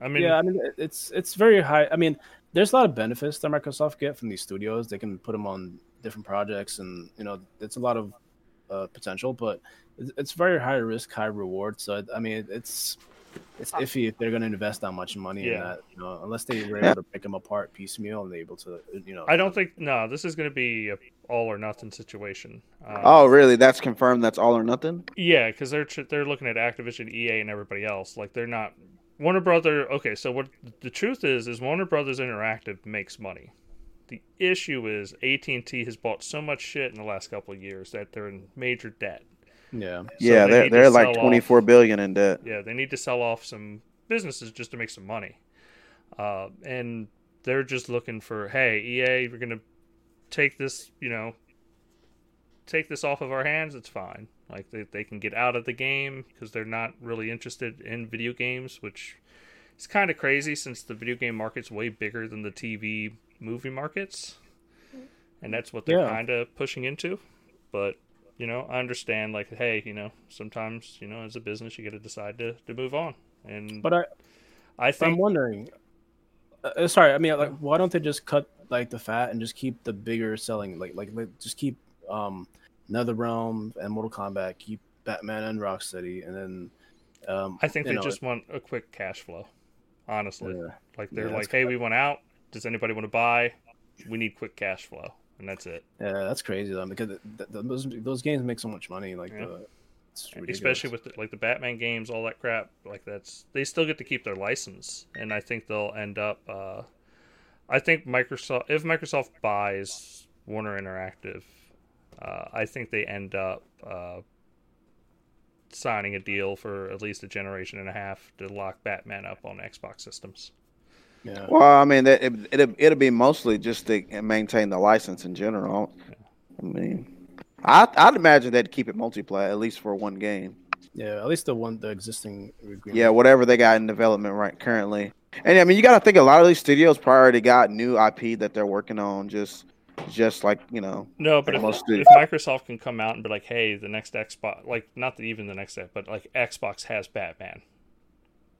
I mean, yeah, I mean it's it's very high. I mean, there's a lot of benefits that Microsoft get from these studios. They can put them on different projects, and you know, it's a lot of uh, potential, but it's, it's very high risk, high reward. So I mean, it's it's iffy if they're going to invest that much money in that, you know, unless they were Yeah. able to break them apart piecemeal and they're able to, you know. I don't think no. This is going to be a all or nothing situation. Um, Oh, really? That's confirmed. That's all or nothing. Yeah, because they're they're looking at Activision, EA, and everybody else. Like they're not Warner Brother. Okay, so what the truth is is Warner Brothers Interactive makes money. The issue is AT and T has bought so much shit in the last couple of years that they're in major debt. Yeah, So yeah, they they are they're like sell off- twenty four billion in debt. Yeah, they need to sell off some businesses just to make some money. Uh, and they're just looking for, hey, EA, we're gonna take this, you know, take this off of our hands. It's fine. Like they they can get out of the game because they're not really interested in video games, which is kind of crazy since the video game market's way bigger than the TV movie markets, and that's what they're Yeah. kind of pushing into. But you know, I understand. Like, hey, you know, sometimes you know, as a business, you got to decide to to move on. And but I, I I'm wondering. Uh, sorry, I mean, like, why don't they just cut like the fat and just keep the bigger selling, like, like, like just keep um, NetherRealm and Mortal Kombat, keep Batman and Rocksteady, and then um, I think they know, just want a quick cash flow. Honestly, yeah, like they're Yeah, like, hey, we went out. Does anybody want to buy? We need quick cash flow, and that's it. yeah, that's crazy though because th- th- those those games make so much money, like Yeah. uh, ridiculous. especially with the, like the Batman games, all that crap. Like that's they still get to keep their license, and I think they'll end up. Uh, I think Microsoft, if Microsoft buys Warner Interactive, uh, I think they end up uh, signing a deal for at least a generation and a half to lock Batman up on Xbox systems. Yeah. Well, I mean, that it, it'll, it'll be mostly just to maintain the license in general. I mean, I, I'd imagine they'd keep it multiplayer at least for one game. Yeah, at least the one the existing agreement. Yeah, whatever they got in development right currently. And I mean, you got to think a lot of these studios probably already got new IP that they're working on. Just, just like you know. No, but if, Most if Microsoft can come out and be like, "Hey, the next Xbox, like not the, even the next, step, but like Xbox has Batman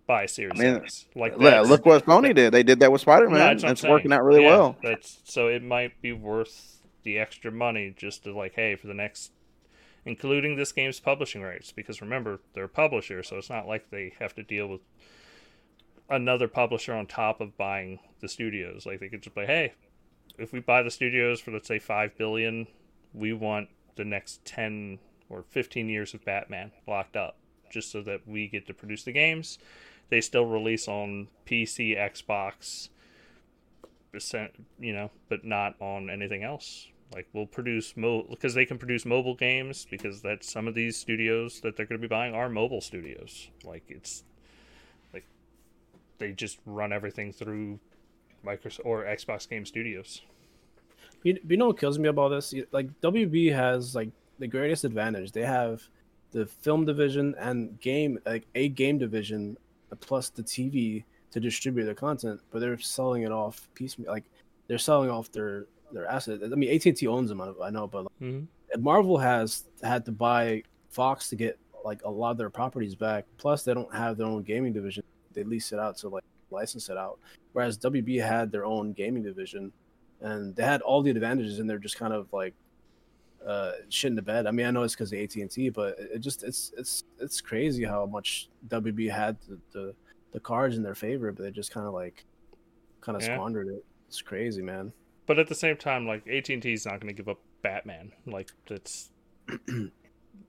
by Series I mean, like Yeah, look what Sony did. They did that with Spider Man. I'm it's working out really Yeah, well. That's so it might be worth the extra money just to like, hey, for the next, including this game's publishing rights, because remember they're a publisher, so it's not like they have to deal with another publisher on top of buying the studios. Like they could just be, hey, if we buy the studios for let's say five billion, we want the next ten or fifteen years of Batman locked up, just so that we get to produce the games. They still release on PC, Xbox, you know, but not on anything else. Like we'll produce mo because they can produce mobile games because that's some of these studios that they're going to be buying are mobile studios. Like it's like they just run everything through Microsoft or Xbox Game Studios. You, know what kills me about this? Like WB has like the greatest advantage. They have the film division and game like a game division plus the TV to distribute their content, but they're selling it off piecemeal. Like they're selling off their their assets. I mean, AT and T owns them. I I know, but like, Mm-hmm. Marvel has had to buy Fox to get like a lot of their properties back. Plus, they don't have their own gaming division. They lease it out to like license it out. Whereas WB had their own gaming division, and they had all the advantages, and they're just kind of like uh, shit in the bed. I mean, I know it's because of AT and T, but it just it's it's it's crazy how much WB had the the, the cards in their favor, but they just kind of like kind of Yeah. squandered it. It's crazy, man. But at the same time, like AT and T is not going to give up Batman. Like it's, [clears throat]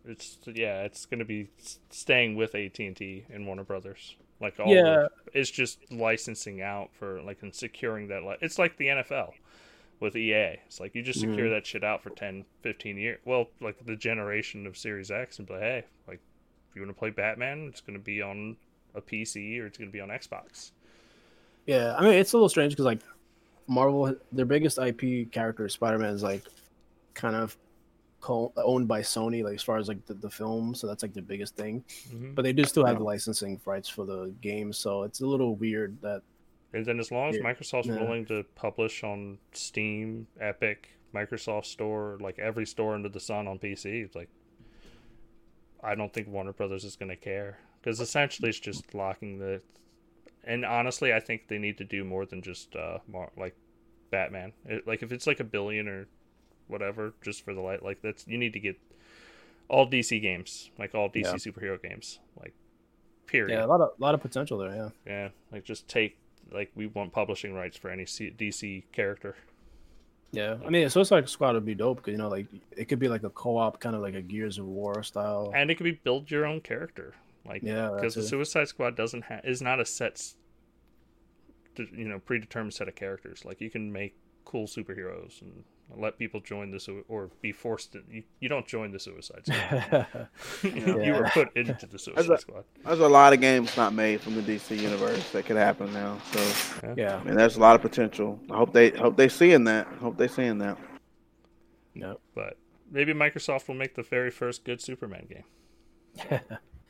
it's yeah, it's going to be staying with AT and T and Warner Brothers. Like all, Yeah. the- it's just licensing out for like and securing that. Li- it's like the NFL with EA. It's like you just secure Mhm. that shit out for 10, 15 years. Well, like the generation of Series X, and be like, hey, like if you want to play Batman, it's going to be on a PC or it's going to be on Xbox. Yeah, I mean it's a little strange because like Marvel, their biggest IP character, Spider Man, is like kind of co- owned by Sony, like as far as like the, the film. So that's like the biggest thing. hmm But they do still have Yeah. the licensing rights for the game, so it's a little weird that And then as long as Yeah. Microsoft's willing to publish on Steam, Epic, Microsoft Store, like every store under the sun on PC, it's like I don't think Warner Brothers is going to care because essentially it's just locking the. And honestly, I think they need to do more than just uh, mar- like Batman. It, like if it's like a billion or whatever, just for the light, like that's you need to get all DC games, like all DC Yeah. superhero games, like period. yeah, a lot of lot of potential there. Yeah, Yeah, like just take like we want publishing rights for any C- DC character. yeah. I mean, Suicide Squad would be dope because you know, like it could be like a co-op kind of like a Gears of War style. And it could be build your own character. Like Yeah, because the. Suicide Squad doesn't have is not a set you know predetermined set of characters. Like you can make cool superheroes and let people join the sui- or be forced to you, you don't join the Suicide Squad. [laughs] you Yeah. were put into the Suicide a- Squad. There's a lot of games not made from the DC universe that could happen now. So yeah, I mean, there's a lot of potential. I hope they hope they seeing that. I hope they seeing that. yeah. But maybe Microsoft will make the very first good Superman game. [laughs]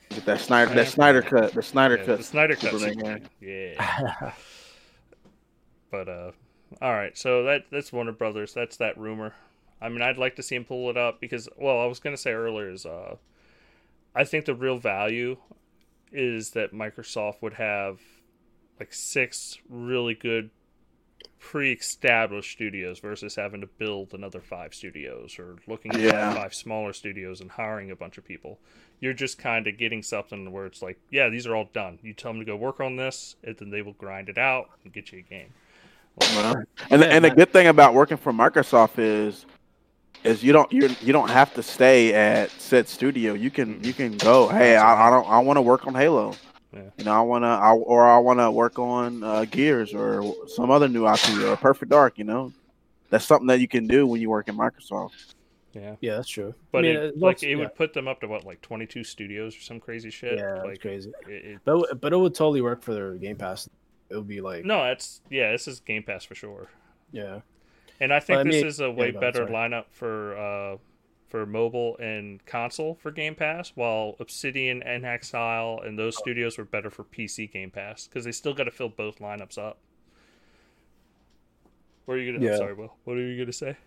Get that Snyder that Snyder cut. The Snyder Yeah, cut. the Snyder Cut Superman Superman. game. Yeah. [laughs] But uh, all right. So that that's Warner Brothers. That's that rumor. I mean, I'd like to see him pull it up because, well, I was gonna say earlier is uh, I think the real value is that Microsoft would have like six really good pre-established studios versus having to build another five studios or looking at Yeah. five smaller studios and hiring a bunch of people you're just kind of getting something where it's like yeah these are all done you tell them to go work on this and then they will grind it out and get you a game Well, and Yeah, and the good thing about working for Microsoft is is you don't you you don't have to stay at said studio. You can you can go. Hey, I, I don't I want to work on Halo. Yeah. You know, I want to, I, or I want to work on uh, Gears or some other new IP or Perfect Dark. You know, that's something that you can do when you work in Microsoft. yeah Yeah, that's true. but I mean, it, it's like it yeah. would put them up to what like 22 studios or some crazy shit Yeah, that's like crazy. it, it, But but it would totally work for their Game Pass. It would be like no it's yeah this is game pass for sure yeah, And I think Well, I this mean- is a way go ahead, better sorry. lineup for uh, for mobile and console for Game Pass, while Obsidian and inXile and those studios were better for PC Game Pass because they still got to fill both lineups up. What are you gonna? Yeah. I'm sorry, Will. What are you gonna say?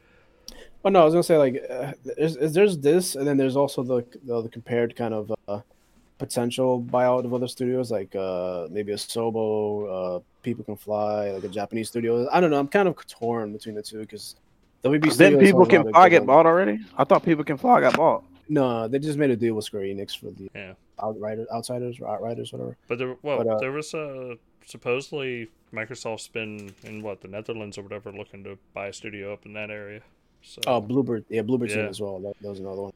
Oh no, I was gonna say like uh, there's there's this, and then there's also the the, the compared kind of uh, potential buyout of other studios, like uh, maybe Asobo, uh, People Can Fly, like a Japanese studio. I don't know. I'm kind of torn between the two because WB Then people can lot fly get ones. bought already. I thought people can fly I got bought. No, they just made a deal with Square Enix for the Yeah. Outriders, Outsiders, or Outriders, whatever. But there, well, But, uh, there was a supposedly Microsoft's been in what the Netherlands or whatever looking to buy a studio up in that area. So Oh, Bluebird, yeah, Bluebird Team Yeah. as well. That, that was another one.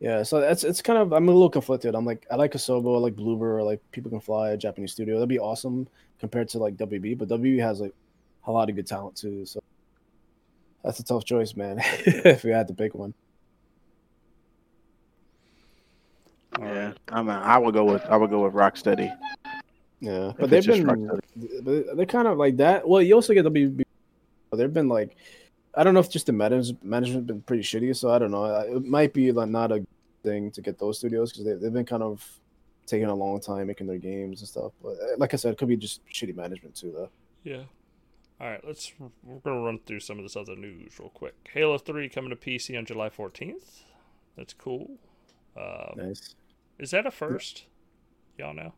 Yeah, so that's it's kind of I'm a little conflicted. I'm like I like Asobo, I like Bluebird, I like People Can Fly, a Japanese studio. That'd be awesome compared to like WB, but WB has like a lot of good talent too. So that's a tough choice, man. [laughs] if we had to pick one, Yeah. I mean, I would go with I would go with Rocksteady. yeah. But they've been but they're kind of like that. Well, you also get WB. They've been like I don't know if just the manage- management been pretty shitty. So I don't know. It might be like not a thing to get those studios because they, they've been kind of taking a long time making their games and stuff. But uh, like I said, it could be just shitty management too, though. Yeah. All right, let's. We're gonna run through some of this other news real quick. Halo Three coming to PC on July fourteenth. That's cool. Um, Nice. Is that a first? Y'all know,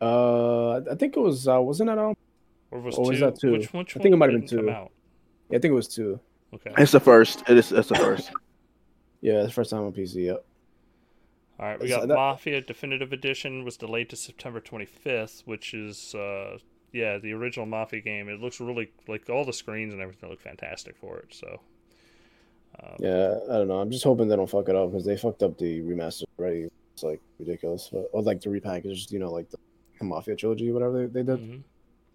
Uh, I think it was. Uh, wasn't it? Um, or was Or two? was that two? Which, which I think it might have been two. Out? Yeah, I think it was two. Okay. It's the first. It is. It's the first. [coughs] Yeah, it's the first time on PC. Yep. All right, we got that- Mafia Definitive Edition was delayed to September 25th, which is uh yeah, the original Mafia game. It looks really like all the screens and everything look fantastic for it. So um, Yeah, I don't know. I'm just hoping they don't fuck it up because they fucked up the remaster already. It's like ridiculous. But, or like the repackaged, you know, like the Mafia trilogy, whatever they, they did. mhm.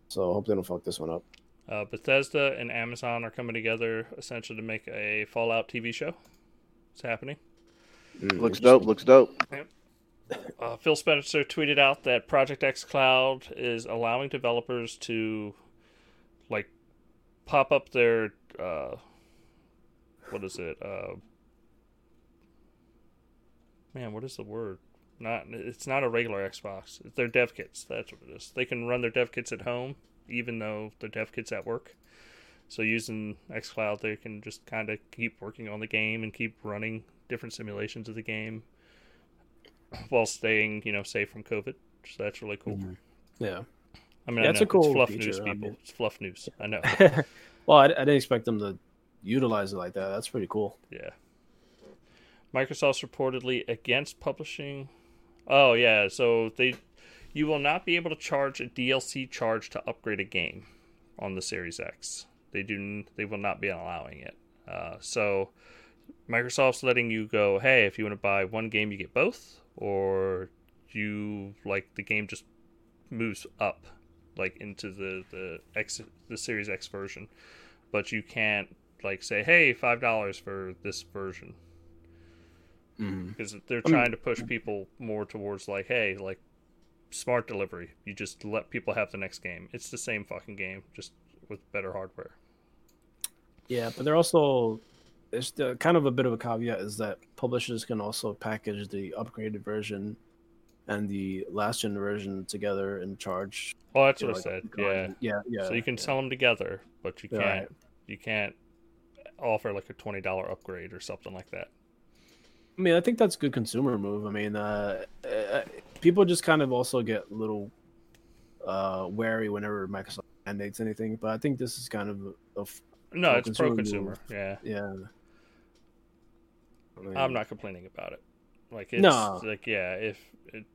So I hope they don't fuck this one up. Uh, Bethesda and Amazon are coming together essentially to make a Fallout TV show. It's happening. Mm, looks dope. Looks dope. Uh, Phil Spencer tweeted out that Project X Cloud is allowing developers to, like, pop up their, uh, what is it? Uh, man, what is the word? Not it's not a regular Xbox. It's their dev kits. That's what it is. They can run their dev kits at home, even though the dev kits at work. So using XCloud, they can just kind of keep working on the game and keep running different simulations of the game [clears throat] while staying, you know, safe from COVID. So that's really cool. Mhm. Yeah. I mean, Yeah, I it's know, a cool it's fluff feature, news, I people. mean- It's fluff news. I know. [laughs] well, I, I didn't expect them to utilize it like that. That's pretty cool. Yeah. Microsoft's reportedly against publishing. Oh yeah, so they, you will not be able to charge a DLC charge to upgrade a game on the Series X. They do. They will not be allowing it. Uh, so Microsoft's letting you go. Hey, if you want to buy one game, you get both, or you like the game just moves up, like into the the X the Series X version, but you can't like say, hey, five dollars for this version Mm-hmm. because they're trying to push people more towards like, hey, like smart delivery. You just let people have the next game. It's the same fucking game, just with better hardware. Yeah, but they're also there's the, kind of a bit of a caveat is that publishers can also package the upgraded version and the last gen version together and charge. Well, that's what know, I said. Yeah. yeah, yeah. so you can yeah. sell them together, but you can't. Right. You can't offer like a twenty dollar upgrade or something like that. I mean, I think that's a good consumer move. I mean, uh, uh, people just kind of also get a little uh, wary whenever Microsoft mandates anything, but I think this is kind of a, f- No, it's pro consumer. Yeah, yeah. I mean, I'm not complaining about it. Like it's No. like yeah, if it,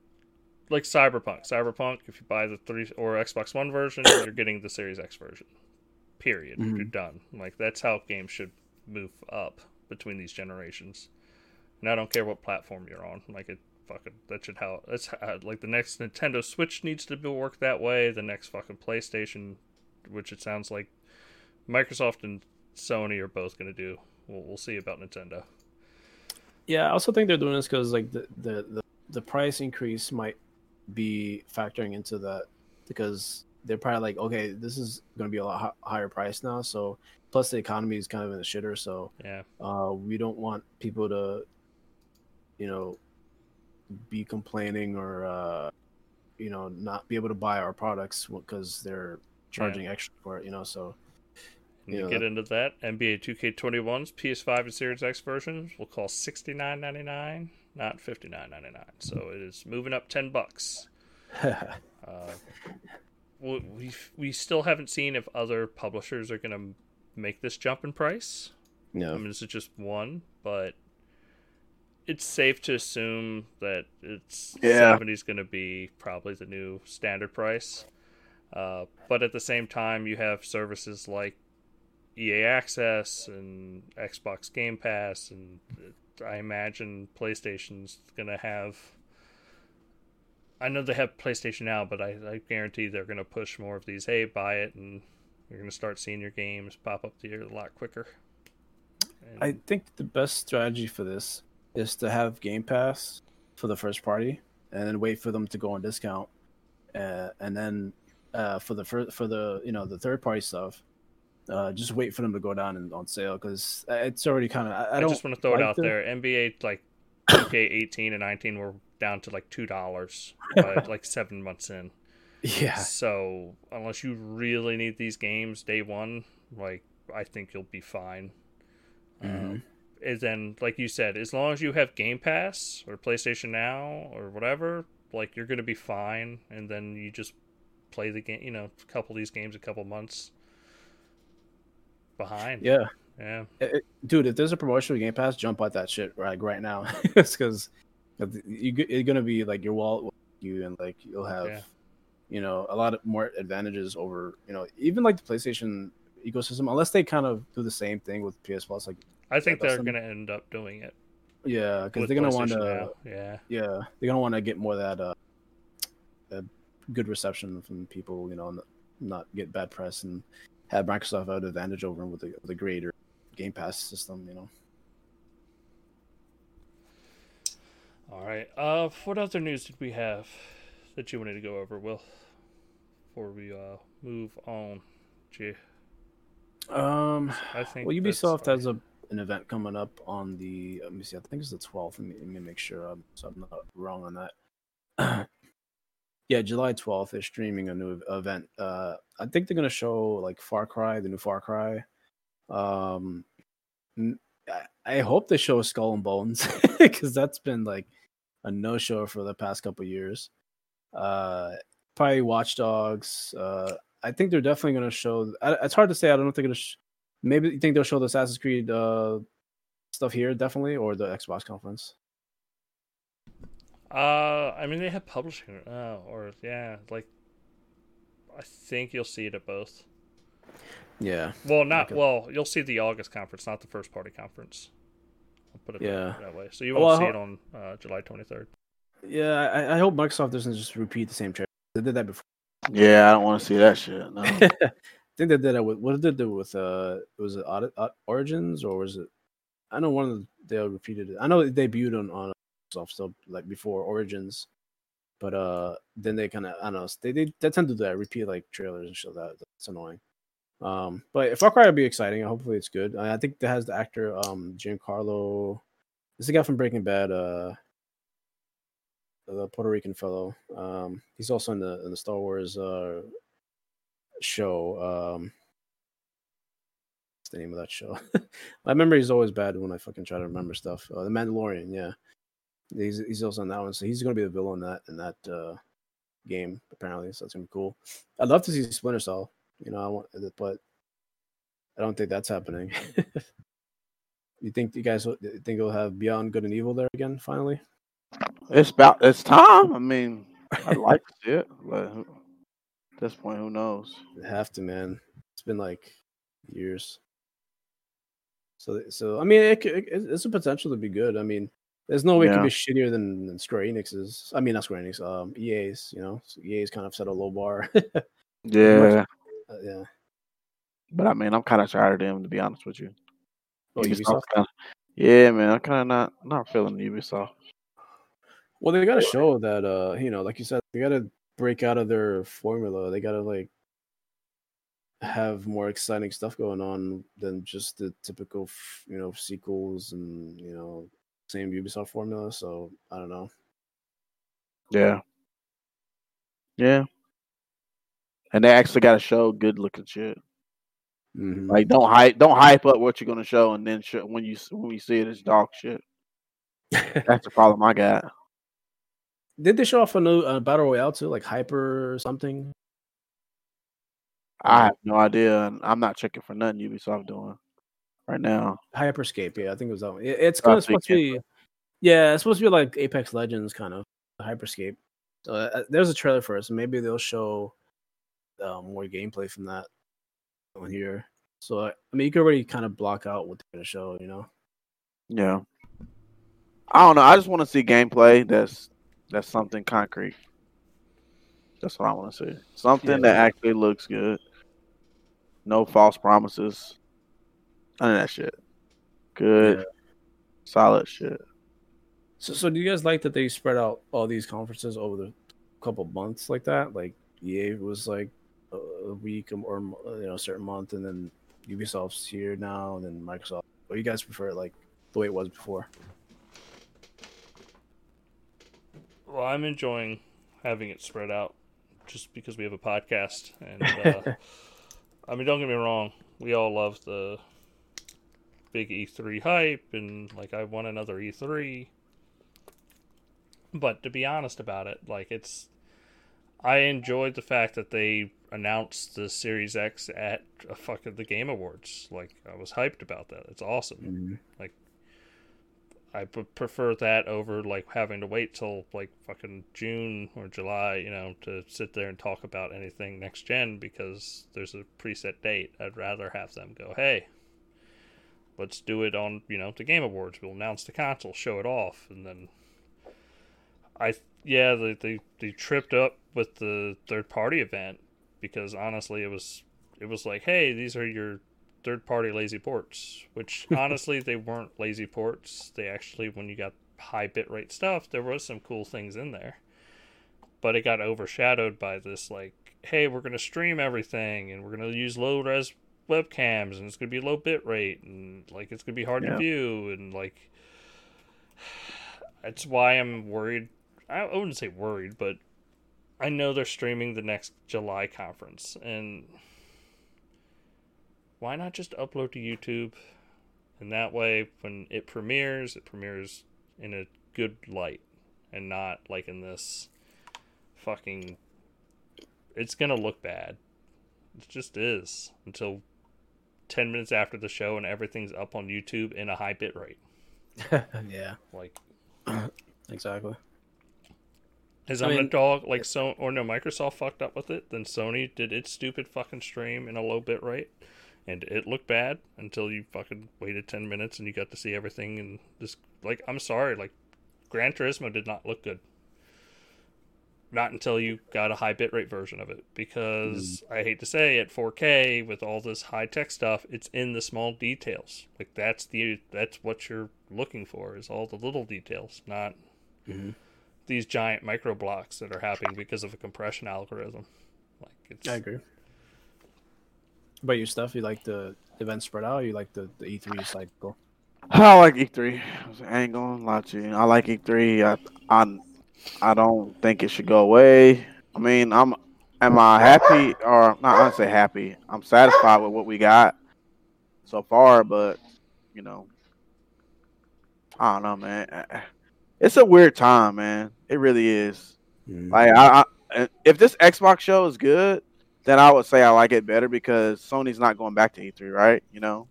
like Cyberpunk, Cyberpunk, if you buy the three or Xbox One version, [coughs] you're getting the Series X version. Period. Mhm. You're done. Like that's how games should move up between these generations. And I don't care what platform you're on. Like it fucking that should how that's how, like the next Nintendo Switch needs to be work that way. The next fucking PlayStation, which it sounds like Microsoft and Sony are both going to do. We'll, we'll see about Nintendo. Yeah, I also think they're doing this because like the, the the the price increase might be factoring into that because they're probably like, okay, this is going to be a lot h- higher price now. So plus the economy is kind of in the shitter. So Yeah. uh, we don't want people to, you know, be complaining or uh, you know not be able to buy our products because they're charging extra for it. You know, so You know, get into that, NBA 2K21's PS5 and Series X versions will cost sixty nine ninety nine, not fifty nine ninety nine. So it is moving up ten bucks. [laughs] Uh, we we we still haven't seen if other publishers are going to make this jump in price. I mean, this is just one, but it's safe to assume that it's Yeah. seventy is going to be probably the new standard price. Uh, but at the same time, you have services like EA Access and Xbox Game Pass, and I imagine PlayStation's going to have. I know they have PlayStation now, but I, I guarantee they're going to push more of these. Hey, buy it, and you're going to start seeing your games pop up here a lot quicker. And- I think the best strategy for this is to have Game Pass for the first party, and then wait for them to go on discount, uh, and then uh, for the fir- for the you know the third party stuff, uh, just wait for them to go down and on sale because it's already kind of. I, I I, don't just want to throw it out the- there. NBA like 2K 18 and 19 were down to like two dollars [laughs] like seven months in. Yeah, So unless you really need these games day one, like I think you'll be fine. Mhm. Um, and then, like you said, as long as you have Game Pass or PlayStation Now or whatever, like you're gonna be fine. And then you just play the game, you know, a couple of these games a couple months behind. yeah. yeah. It- it- dude, if there's a promotion with Game Pass, jump at that shit right right now. [laughs] it's because you g- it's gonna be like your wallet you and like you'll have Yeah. you know a lot of more advantages over you know even like the PlayStation ecosystem unless they kind of do the same thing with PS Plus like I think they're gonna end up doing it. yeah because they're gonna want to Yeah. yeah they're gonna want to get more of that uh, uh good reception from people you know and not get bad press and have Microsoft have an advantage over them with the with a greater Game Pass system you know. All right. Uh, what other news did we have that you wanted to go over, Will? Before we uh move on, gee, Um, I think. well, Ubisoft has a an event coming up on the. Let me see. I think it's the twelfth. Let me, let me make sure I'm so I'm not wrong on that. [clears throat] yeah, July twelfth. They're streaming a new event. Uh, I think they're gonna show like Far Cry, the new Far Cry. Um, I, I hope they show Skull and Bones [laughs] because that's been like a no show for the past couple years. Uh, probably Watch Dogs. Uh, I think they're definitely gonna show. I, it's hard to say. I don't know if they're gonna. Sh- maybe you think they'll show the Assassin's Creed uh, stuff here, definitely, or the Xbox conference. Uh, I mean, they have publishing. Uh, or yeah, like. I think you'll see it at both. Yeah, Well, not Like a- well. You'll see the August conference, not the first party conference. I'll put it that- Yeah. that way. So you won't I see it on uh, July twenty third. yeah. I, I hope Microsoft doesn't just repeat the same trick. They did that before. Yeah, I don't want to see that shit. No. [laughs] Think they did that with what did they do with uh was it Audit, uh, Origins or was it I know one of the, they repeated it. I know it debuted on on Microsoft still like before Origins, but uh then they kind of I don't know they, they they tend to do that repeat like trailers and shit that that's annoying. Um, but Far Cry will be exciting. Hopefully it's good. I, I think that has the actor um Giancarlo. This is the guy from Breaking Bad. Uh, the Puerto Rican fellow. Um, he's also in the in the Star Wars uh show. Um, what's the name of that show? [laughs] My memory is always bad when I fucking try to remember stuff. Uh, the Mandalorian, yeah. He's he's also on that one, so he's gonna be the villain in that in that uh, game apparently. So that's gonna be cool. I'd love to see Splinter Cell. You know, I want, but I don't think that's happening. [laughs] you think you guys think we'll have Beyond Good and Evil there again finally? It's about it's time. I mean, I'd like to see it, but at this point, who knows? They have to, man. It's been like years. So, so I mean, it, it, it's a potential to be good. I mean, there's no way it could be shittier than, than Square Enix's. I mean, not Square Enix, um, EA's. You know, So EA's kind of set a low bar. [laughs] uh, Yeah, yeah. but I mean, I'm kind of tired of them to be honest with you. Oh, Ubisoft. kinda- yeah, man, I'm kind of not not feeling Ubisoft. Well, they got to show that, uh, you know, like you said, they got to break out of their formula. They got to like have more exciting stuff going on than just the typical, you know, sequels and you know, same Ubisoft formula. So I don't know. Yeah. Yeah. And they actually got to show good looking shit. Mm-hmm. Like don't hype, don't hype up what you're gonna show, and then show, when you when we see it, it's dog shit. [laughs] That's the problem I got. Did they show off a new uh, battle royale too, like Hyper or something? I have no idea, and I'm not checking for nothing Ubisoft doing right now. Hyperscape, yeah, I think it was that one. It, it's kind of supposed to be, yeah, it's supposed to be like Apex Legends kind of Hyperscape. So uh, there's a trailer for it, so maybe they'll show uh, more gameplay from that on here. So I mean, you can already kind of block out what they're gonna show, you know. Yeah. I don't know. I just want to see gameplay that's that's something concrete. That's what I want to see. Something Yeah. that actually looks good. No false promises. None of that shit. Good, Yeah. solid shit. So, so do you guys like that they spread out all these conferences over the couple months like that? Like EA was like a week or you know a certain month, and then Ubisoft's here now, and then Microsoft. Or you guys prefer it like the way it was before? Well, I'm enjoying having it spread out just because we have a podcast. And [laughs] uh, I mean, don't get me wrong, we all love the big E3 hype, and like I want another E3. But to be honest about it, like it's, I enjoyed the fact that they announced the Series X at uh, fucking the Game Awards. Like I was hyped about that. It's awesome. I prefer that over like having to wait till like fucking June or July, you know, to sit there and talk about anything next gen because there's a preset date. I'd rather have them go, hey, let's do it on, you know, the Game Awards. We'll announce the console, show it off, and then I yeah, they they, they tripped up with the third party event because honestly it was it was like, hey, these are your third party lazy ports, which [laughs] honestly they weren't lazy ports. They actually when you got high bitrate stuff, there was some cool things in there. But it got overshadowed by this like, hey, we're gonna stream everything and we're gonna use low res webcams and it's gonna be low bitrate and like it's gonna be hard Yeah. to view and like [sighs] that's why I'm worried I I wouldn't say worried, but I know they're streaming the next July conference and why not just upload to YouTube? And that way, when it premieres, it premieres in a good light and not like in this fucking. It's gonna look bad. It just is until 10 minutes after the show and everything's up on YouTube in a high bit rate. [laughs] yeah, Like, [clears throat] exactly. Is I I'm a mean- dog like so or no Microsoft fucked up with it, then Sony did its stupid fucking stream in a low bit rate and it looked bad until you fucking waited 10 minutes and you got to see everything and just like I'm sorry, like Gran Turismo did not look good. Not until you got a high bitrate version of it because I hate to say at 4K with all this high tech stuff, it's in the small details. Like that's the that's what you're looking for is all the little details, not Mhm. these giant micro blocks that are happening because of a compression algorithm. Like it's I agree. But your stuff, you like the event spread out? Or you like the, the E3 cycle? I like E3. I ain't gonna lie to you. I like E3. I, I, I don't think it should go away. I mean, I'm. Am I happy or not? I say happy. I'm satisfied with what we got so far, but you know, I don't know, man. It's a weird time, man. It really is. Mm. Like, I, I, if this Xbox show is good, then I would say I like it better because Sony's not going back to E3, right? You know.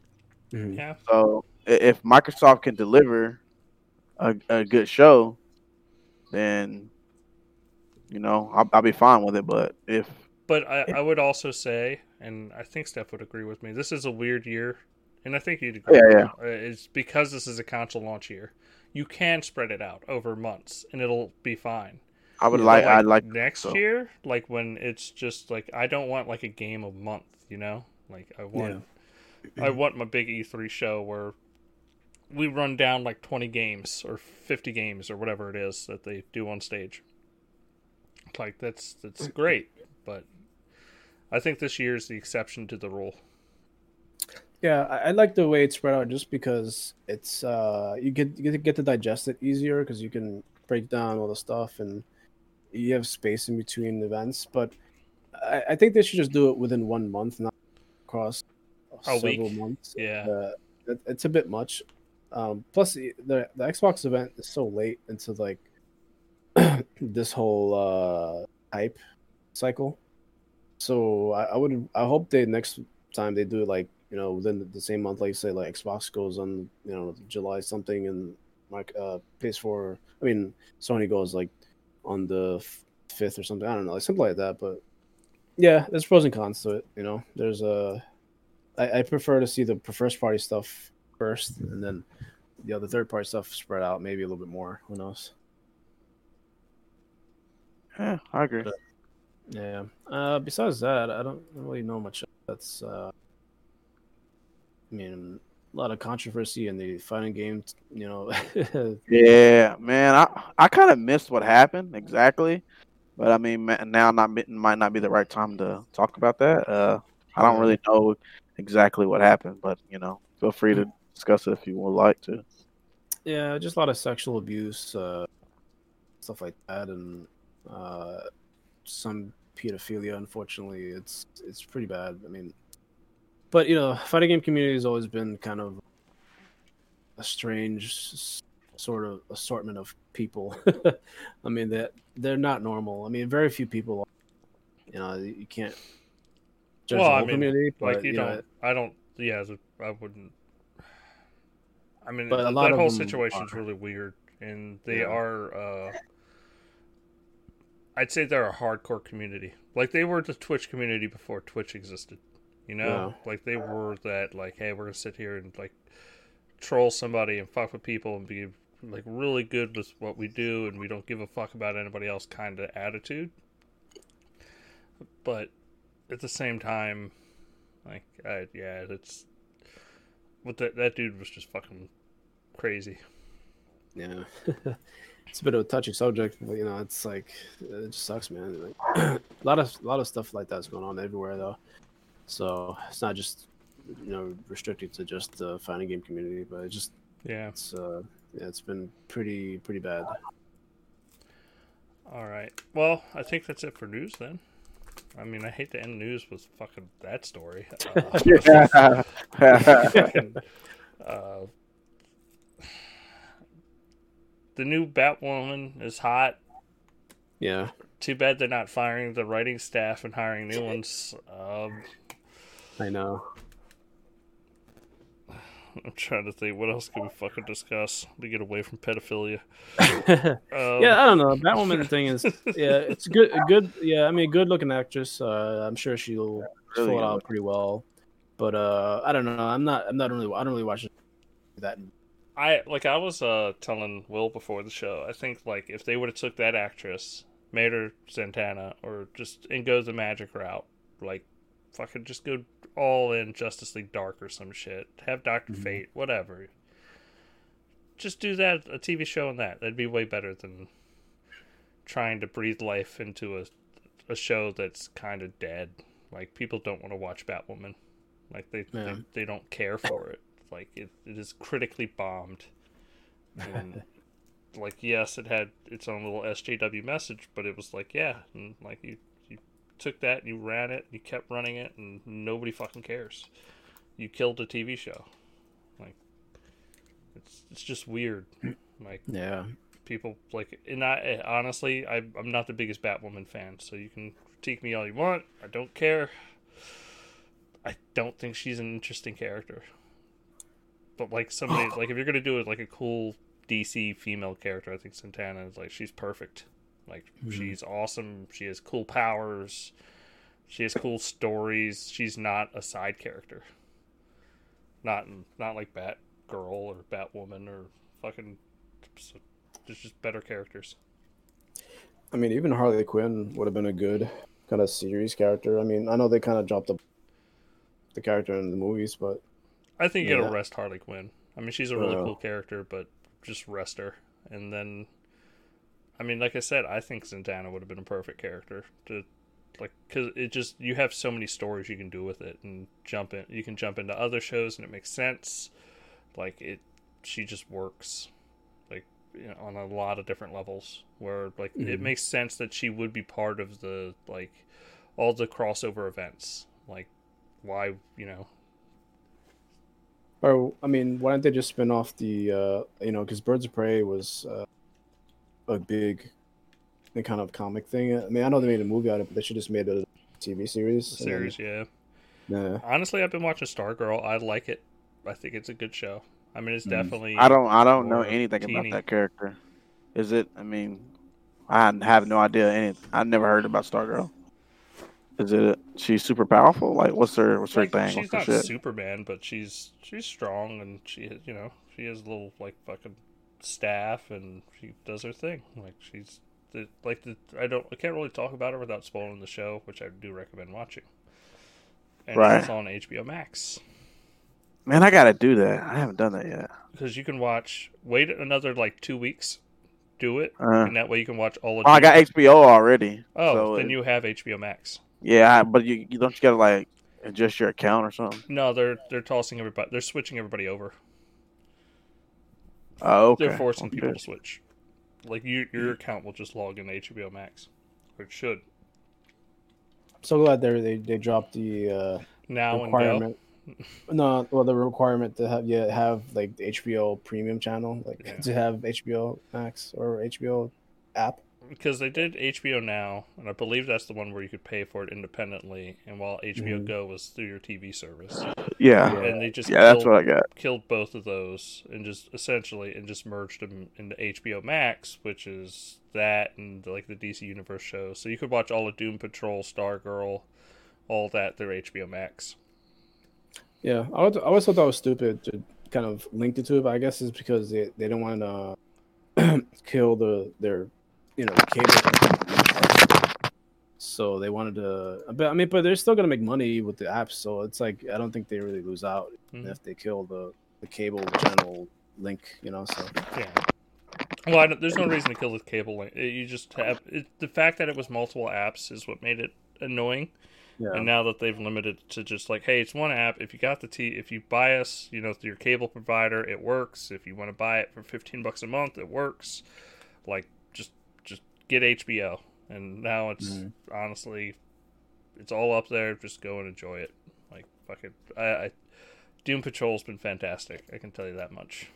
Mhm. yeah. So if Microsoft can deliver a, a good show, then you know I'll, I'll be fine with it. But if But I, I would also say, and I think Steph would agree with me, this is a weird year, and I think you'd agree. Yeah, yeah. Uh, It's because this is a console launch year. You can spread it out over months, and it'll be fine. I would But, like, I'd like next so. year, like when it's just like I don't want like a game a month, you know. Like I want, I want my big E3 show where we run down like twenty games or fifty games or whatever it is that they do on stage. Like that's that's great, but I think this year is the exception to the rule. Yeah, I, I like the way it's spread out just because it's uh you get you get to digest it easier because you can break down all the stuff and you have space in between events. But I, I think they should just do it within one month, not across A several week. months. Yeah. Uh, it, it's a bit much. Um, plus, the the the Xbox event is so late into like [clears throat] this whole uh, hype cycle. So I, I would I hope they next time they do it like you know within the, the same month, like say like Xbox goes on you know July something and like uh PS4. I mean Sony goes like on the fifth or something. I don't know, like something like that. But yeah, there's pros and cons to it. You know, there's a I, I prefer to see the first party stuff first, and then the other third party stuff spread out, maybe a little bit more. Who knows? Yeah, I agree. Yeah. Uh, besides that, I don't really know much. That's. Uh, I mean, a lot of controversy in the fighting game. You know. [laughs] Yeah, man, I I kind of missed what happened exactly, but I mean now not might not be the right time to talk about that. Uh, I don't really know exactly what happened, but you know, feel free to discuss it if you would like to. yeah, just a lot of sexual abuse, uh, stuff like that, and uh, some pedophilia. Unfortunately, it's it's pretty bad. I mean, but you know, fighting game community has always been kind of a strange sort of assortment of people. [laughs] I mean, that they're not normal. I mean, very few people. Are, You know, you can't judge Well, the I mean, community. Like you you know, don't. I don't. Yeah, I wouldn't. I mean, But a that lot of whole situation's are. really weird, and they Yeah. are. uh I'd say they're a hardcore community. Like they were the Twitch community before Twitch existed. You know, like they were that. Like, hey, we're gonna sit here and like troll somebody and fuck with people and be like really good with what we do, and we don't give a fuck about anybody else kind of attitude. But at the same time, like, I, yeah, it's what that that dude was just fucking crazy. Yeah, [laughs] it's a bit of a touchy subject, but you know, it's like it just sucks, man. Like, [clears throat] a lot of a lot of stuff like that's going on everywhere, though. So it's not just you know restricted to just the fighting game community, but it just Yeah. it's uh yeah, it's been pretty pretty bad. All right. Well, I think that's it for news then. I mean, I hate to end news with fucking that story. [laughs] Uh, [laughs] fucking, uh, the new Batwoman is hot. Yeah, Too bad they're not firing the writing staff and hiring new ones. Um, I know. I'm trying to think what else can we fucking discuss to get away from pedophilia. [laughs] yeah, Um, I don't know. Batwoman thing is [laughs] yeah, it's good. Good yeah, I mean, good looking actress. Uh, I'm sure she'll Really fill it out pretty well. But uh, I don't know. I'm not. I'm not really. I don't really watch that. I like I was uh telling Will before the show. I think like if they would have took that actress, made her Zatanna, or just and go the magic route, like fucking just go all in Justice League Dark or some shit. Have Doctor Mhm. Fate, whatever. Just do that a TV show on that. That'd be way better than trying to breathe life into a a show that's kind of dead. Like people don't want to watch Batwoman. Like they Yeah. they, they don't care for it. Like it, it is critically bombed. And [laughs] like yes, it had its own little SJW message, but it was like yeah, and like you took that and you ran it, and you kept running it, and nobody fucking cares. You killed a TV show. Like it's it's just weird. [clears throat] Like Yeah. people like and I honestly I I'm not the biggest Batwoman fan, so you can critique me all you want. I don't care. I don't think she's an interesting character. But like somebody [sighs] like if you're gonna do it like a cool DC female character, I think Zatanna is like she's perfect. Like Mhm. she's awesome. She has cool powers. She has cool stories. She's not a side character. Not not like Batgirl or Batwoman or fucking. There's just better characters. I mean, even Harley Quinn would have been a good kind of series character. I mean, I know they kind of dropped the the character in the movies, but I think you Yeah. gotta rest Harley Quinn. I mean, she's a really cool character, but just rest her. And then, I mean, like I said, I think Zatanna would have been a perfect character to like because it just you have so many stories you can do with it and jump in. You can jump into other shows and it makes sense. Like it, she just works like you know, on a lot of different levels. Where like mm-hmm. it makes sense that she would be part of the like all the crossover events. Like why you know or I mean, why don't they just spin off the uh, you know because Birds of Prey was uh, a big the kind of comic thing. I mean, I know they made a movie out of it, but they should just made a TV series. series, then, yeah. Yeah. Honestly, I've been watching Stargirl. I like it. I think it's a good show. I mean, it's mm. definitely. I don't. I don't know anything teeny. about that character. Is it? I mean, I have no idea. Any. I never heard about Stargirl. Is it? She's super powerful. Like, what's her? What's like, her thing? She's what's not Superman, but she's she's strong and she, you know, she has a little like fucking staff and she does her thing. Like she's the, like the I don't I can't really talk about her without spoiling the show, which I do recommend watching. And right. it's on HBO Max. Man, I gotta do that. I haven't done that yet. Because you can watch. Wait another like two weeks. Do it, uh, and that way you can watch all of. Oh, I got HBO already. Oh, so then it, you have HBO Max. Yeah, but you, you don't you gotta like adjust your account or something. No, they're they're tossing everybody. They're switching everybody over. Oh, okay. They're forcing okay. people to switch. Like you, your account will just log in HBO Max, or it should. I'm so glad they they they dropped the uh, now requirement. [laughs] no, well, the requirement to have yeah have like the HBO Premium channel, like yeah. to have HBO Max or HBO app because they did HBO Now, and I believe that's the one where you could pay for it independently, and while HBO mm-hmm. Go was through your TV service. Yeah, and they just yeah, killed, that's what I got. Killed both of those, and just essentially, and just merged them into HBO Max, which is that and like the DC Universe shows. So you could watch all of Doom Patrol, Stargirl, all that through HBO Max. Yeah, I, would, I always thought that was stupid to kind of link it to it, but I guess it's because they, they don't want [clears throat] to kill the their you know cable. So they wanted to, but I mean, but they're still gonna make money with the apps. So it's like I don't think they really lose out mm-hmm. if they kill the the cable channel link. You know, so yeah. Well, there's no reason to kill the cable link. You just have it, the fact that it was multiple apps is what made it annoying. Yeah. And now that they've limited to just like, hey, it's one app. If you got the T, if you buy us, you know, through your cable provider, it works. If you want to buy it for fifteen bucks a month, it works. Like get HBO. And now it's mm-hmm. honestly, it's all up there. Just go and enjoy it. Like fucking, I, I Doom Patrol's been fantastic. I can tell you that much.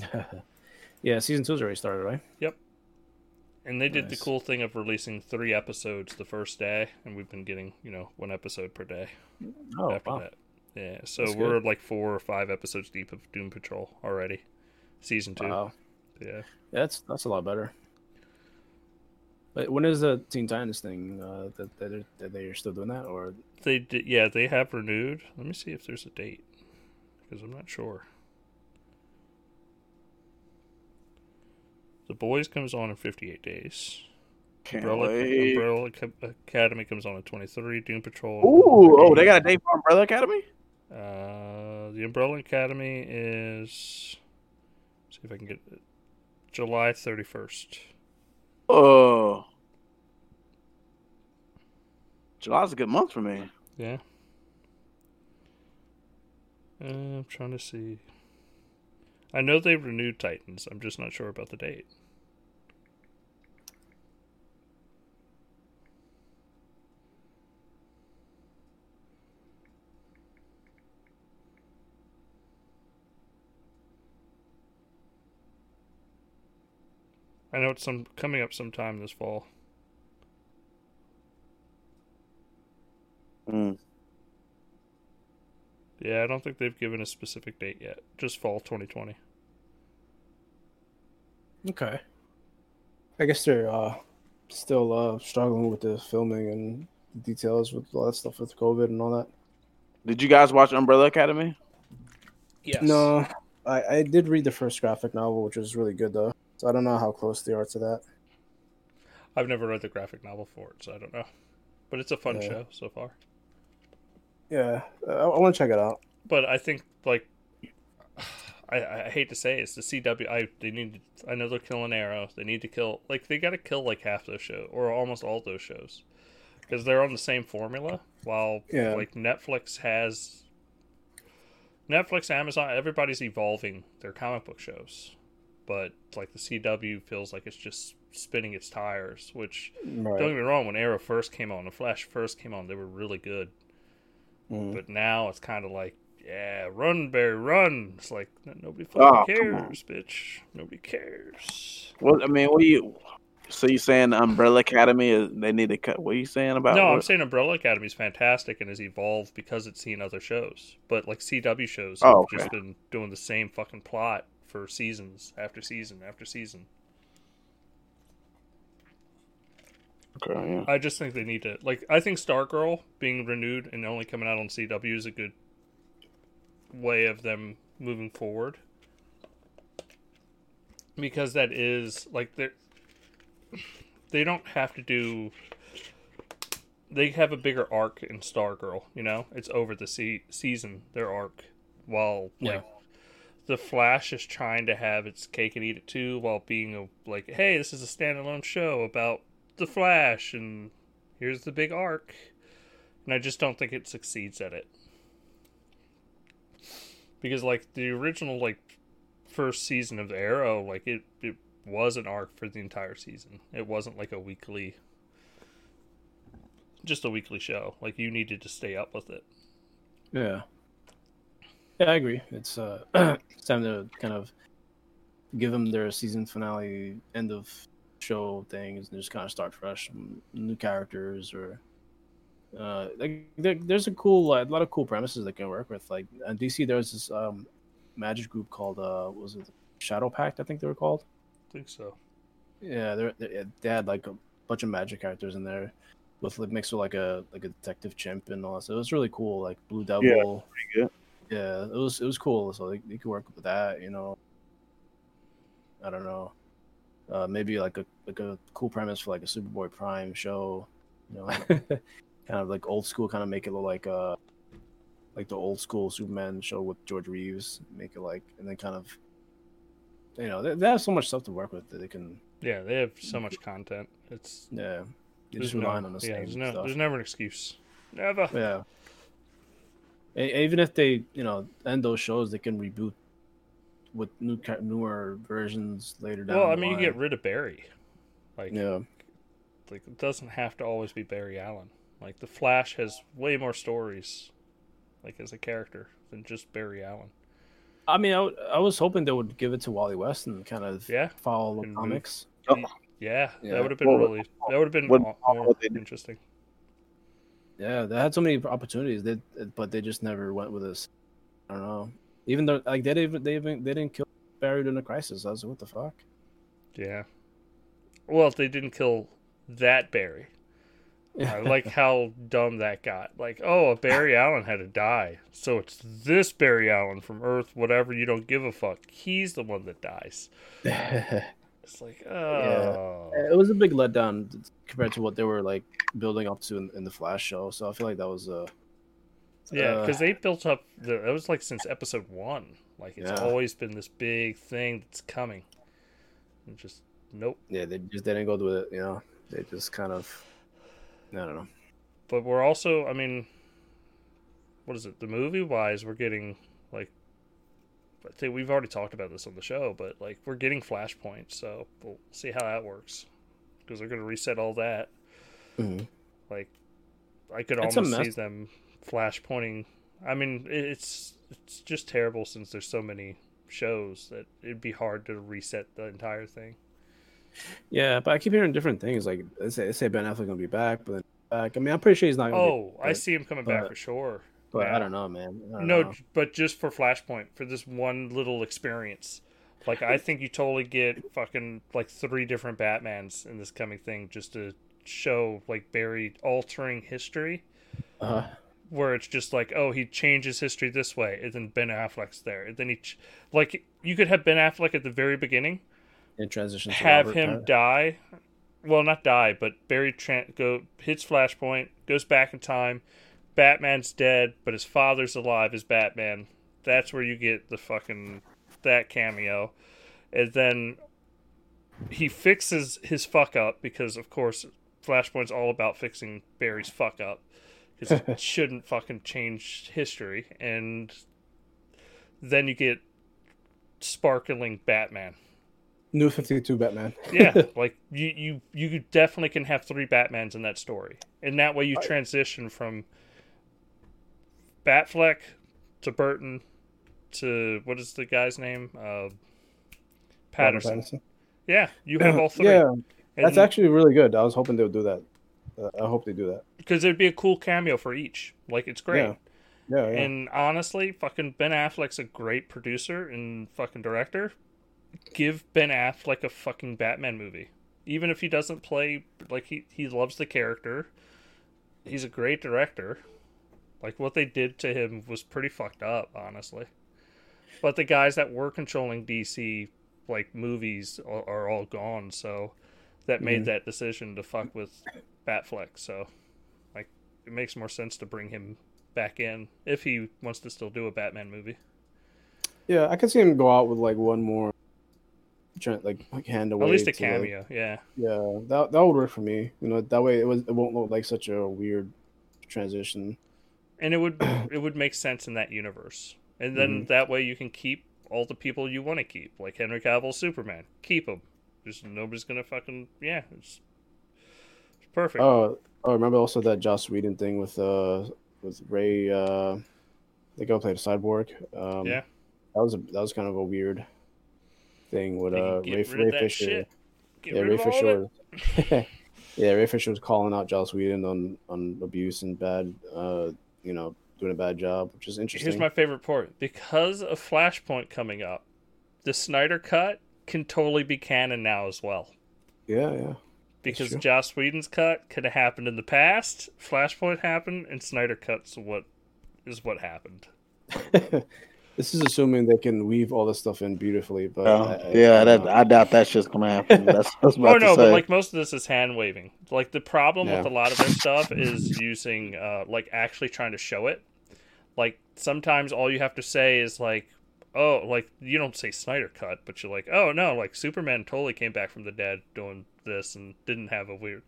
[laughs] yeah, season two's already started, right? Yep. And they did nice. the cool thing of releasing three episodes the first day, and we've been getting you know one episode per day. Oh, after wow. that. Yeah, so That's we're good. like four or five episodes deep of Doom Patrol already, season two. Wow. Yeah. yeah, that's that's a lot better. But when is the Teen Titans thing uh, that that, that they're still doing that, or they did? Yeah, they have renewed. Let me see if there's a date because I'm not sure. The Boys comes on in 58 days. Can't Umbrella, wait. Umbrella Academy comes on in 23. Doom Patrol. Ooh, oh, they got a date for Umbrella Academy. Uh, the Umbrella Academy is. See if I can get it. July 31st. Oh. July's a good month for me. Yeah. Uh, I'm trying to see. I know they renewed Titans. I'm just not sure about the date. I know it's some coming up sometime this fall. Mm. Yeah, I don't think they've given a specific date yet. Just fall 2020. Okay. I guess they're uh, still uh, struggling with the filming and details with all that stuff with COVID and all that. Did you guys watch Umbrella Academy? Yes. No, I, I did read the first graphic novel, which was really good though. So I don't know how close they are to that. I've never read the graphic novel for it, so I don't know. But it's a fun yeah. show so far. Yeah, I, I want to check it out. But I think like [sighs] I, I hate to say it, it's the CW. I they need. To, I know they're killing Arrow. They need to kill like they got to kill like half those shows or almost all those shows because they're on the same formula. While Yeah. like Netflix has Netflix, Amazon, everybody's evolving their comic book shows, but like the CW feels like it's just spinning its tires. Which Right. don't get me wrong, when Arrow first came on, the Flash first came on, they were really good. Mhm. But now it's kind of like, yeah, run, Barry, run. It's like nobody fucking Oh, cares, bitch. Nobody cares. What I mean, what do you? So you saying Umbrella Academy is they need to cut? What are you saying about? no, I'm saying Umbrella Academy is fantastic and has evolved because it's seen other shows. But like CW shows Oh, have okay. just been doing the same fucking plot for seasons after season after season. Okay, yeah. I just think they need to like. I think Stargirl being renewed and only coming out on CW is a good way of them moving forward because that is like they they don't have to do. They have a bigger arc in Stargirl. You know, it's over the se- season their arc, while Yeah. like the Flash is trying to have its cake and eat it too, while being a like, hey, this is a standalone show about the Flash, and here's the big arc. And I just don't think it succeeds at it. Because like the original like first season of Arrow, like it, it was an arc for the entire season. It wasn't like a weekly just a weekly show. Like you needed to stay up with it. Yeah. Yeah, I agree. It's uh [clears throat] it's time to kind of give them their season finale end of show things and just kind of start fresh, new characters or uh like there, there's a cool uh, a lot of cool premises that can work with. Like in DC, there's this um magic group called uh was it Shadow Pact? I think they were called. I think so. Yeah, they're, they they had like a bunch of magic characters in there, with like mixed with like a like a detective chimp and all that. So it was really cool. Like Blue Devil. pretty good. Yeah, it was it was cool. So they, they could work with that. You know. I don't know. Uh, maybe like a like a cool premise for like a Superboy Prime show. You know, [laughs] kind of like old school. Kind of make it look like uh like the old school Superman show with George Reeves. Make it like and then kind of. You know, they, they have so much stuff to work with that they can Yeah, they have so much content. It's Yeah, you're there's no, on the yeah, there's no stuff. there's never an excuse. Never. Yeah. E- Even if they, you know, end those shows, they can reboot with new newer versions later down. Well, I the mean, you get rid of Barry. Like, yeah, like it doesn't have to always be Barry Allen. Like the Flash has way more stories, like as a character than just Barry Allen. I mean, I, I was hoping they would give it to Wally West and kind of Yeah, follow the And comics. Oh. Yeah, Yeah. that would have been Well, really that would have been what- more what they did. interesting. Yeah, they had so many opportunities, they, but they just never went with this. I don't know. Even though, like, they didn't, they even, they didn't kill Barry during the crisis. I was like, what the fuck? Yeah. Well, if they didn't kill that Barry, I like [laughs] how dumb that got. Like, oh, Barry Allen had to die, so it's this Barry Allen from Earth, whatever. You don't give a fuck. He's the one that dies. [laughs] It's like, oh, it was a big letdown compared to what they were like building up to in, in the Flash show. So I feel like that was uh yeah, uh, because they built up. The, it was like since episode one. Like it's Yeah. always been this big thing that's coming. And just nope. yeah they just didn't go with it. You know, they just kind of I don't know. But we're also, I mean, what is it? The movie wise, we're getting like, I think we've already talked about this on the show, but like we're getting Flashpoint, so we'll see how that works because they're going to reset all that. Mhm. Like, I could It's almost see mess. Flashpointing. I mean, it's it's just terrible since there's so many shows that it'd be hard to reset the entire thing. Yeah, but I keep hearing different things. Like they say, they say Ben Affleck gonna be back, but then back. I mean, I'm pretty sure he's not. Gonna Oh, be, I see him coming back for sure. But Yeah. I don't know, man. Don't No, know. but just for Flashpoint, for this one little experience. Like, I think you totally get fucking like three different Batmans in this coming thing just to show like Barry altering history, Uh, where it's just like, oh, he changes history this way, and then Ben Affleck's there, and then he, ch- like, you could have Ben Affleck at the very beginning, in transition. Have Robert him die. Well, not die, but Barry Trent go hits Flashpoint, goes back in time. Batman's dead, but his father's alive as Batman. That's where you get the fucking that cameo, and then he fixes his fuck up because, of course, Flashpoint's all about fixing Barry's fuck up because it shouldn't fucking change history, and then you get sparkling Batman. New Fifty Two Batman. yeah, [laughs] like you, you, you definitely can have three Batmans in that story, and that way you transition from Batfleck to Burton to what is the guy's name? Uh, Patterson. Pattinson. Yeah, you have all [clears throat] three. Yeah, that's actually really good. I was hoping they would do that. I hope they do that. because it'd be a cool cameo for each. Like it's great. Yeah. Yeah, yeah. And honestly, fucking Ben Affleck's a great producer and fucking director. Give Ben Affleck a fucking Batman movie. Even if he doesn't play like he he loves the character. He's a great director. Like what they did to him was pretty fucked up, honestly. But the guys that were controlling DC like movies are, are all gone, so that made Mhm. that decision to fuck with Batfleck. So like it makes more sense to bring him back in if he wants to still do a Batman movie. yeah, I could see him go out with like one more, like like hand away. At least a to, like- cameo, yeah. yeah, that that would work for me. You know, that way it was it won't look like such a weird transition. And it would [clears throat] it would make sense in that universe. And then Mm-hmm. that way you can keep all the people you want to keep, like Henry Cavill Superman. Keep him. Just nobody's gonna fucking yeah. It's, it's perfect. Oh, oh, remember also that Joss Whedon thing with uh with Ray uh the guy who played Cyborg. Um, Yeah. that was a that was kind of a weird thing with They uh get Ray, rid of Ray that Fisher. yeah, Ray. Fisher. [laughs] yeah, Ray Fisher was calling out Joss Whedon on on abuse and bad, uh, you know, doing a bad job, which is interesting. Here's my favorite part. Because of Flashpoint coming up, the Snyder cut can totally be canon now as well. Yeah, yeah. Because true. Joss Whedon's cut could have happened in the past, Flashpoint happened, and Snyder cuts what is what happened. [laughs] this is assuming they can weave all this stuff in beautifully, but Oh, I- I- yeah, that I doubt that shit's gonna happen. [laughs] That's, that's about Oh no, to but like most of this is hand waving. Like the problem with a lot of this stuff is using uh like actually trying to show it. Like sometimes all you have to say is like oh like you don't say Snyder cut, but you're like, oh no, like Superman totally came back from the dead doing this and didn't have a weird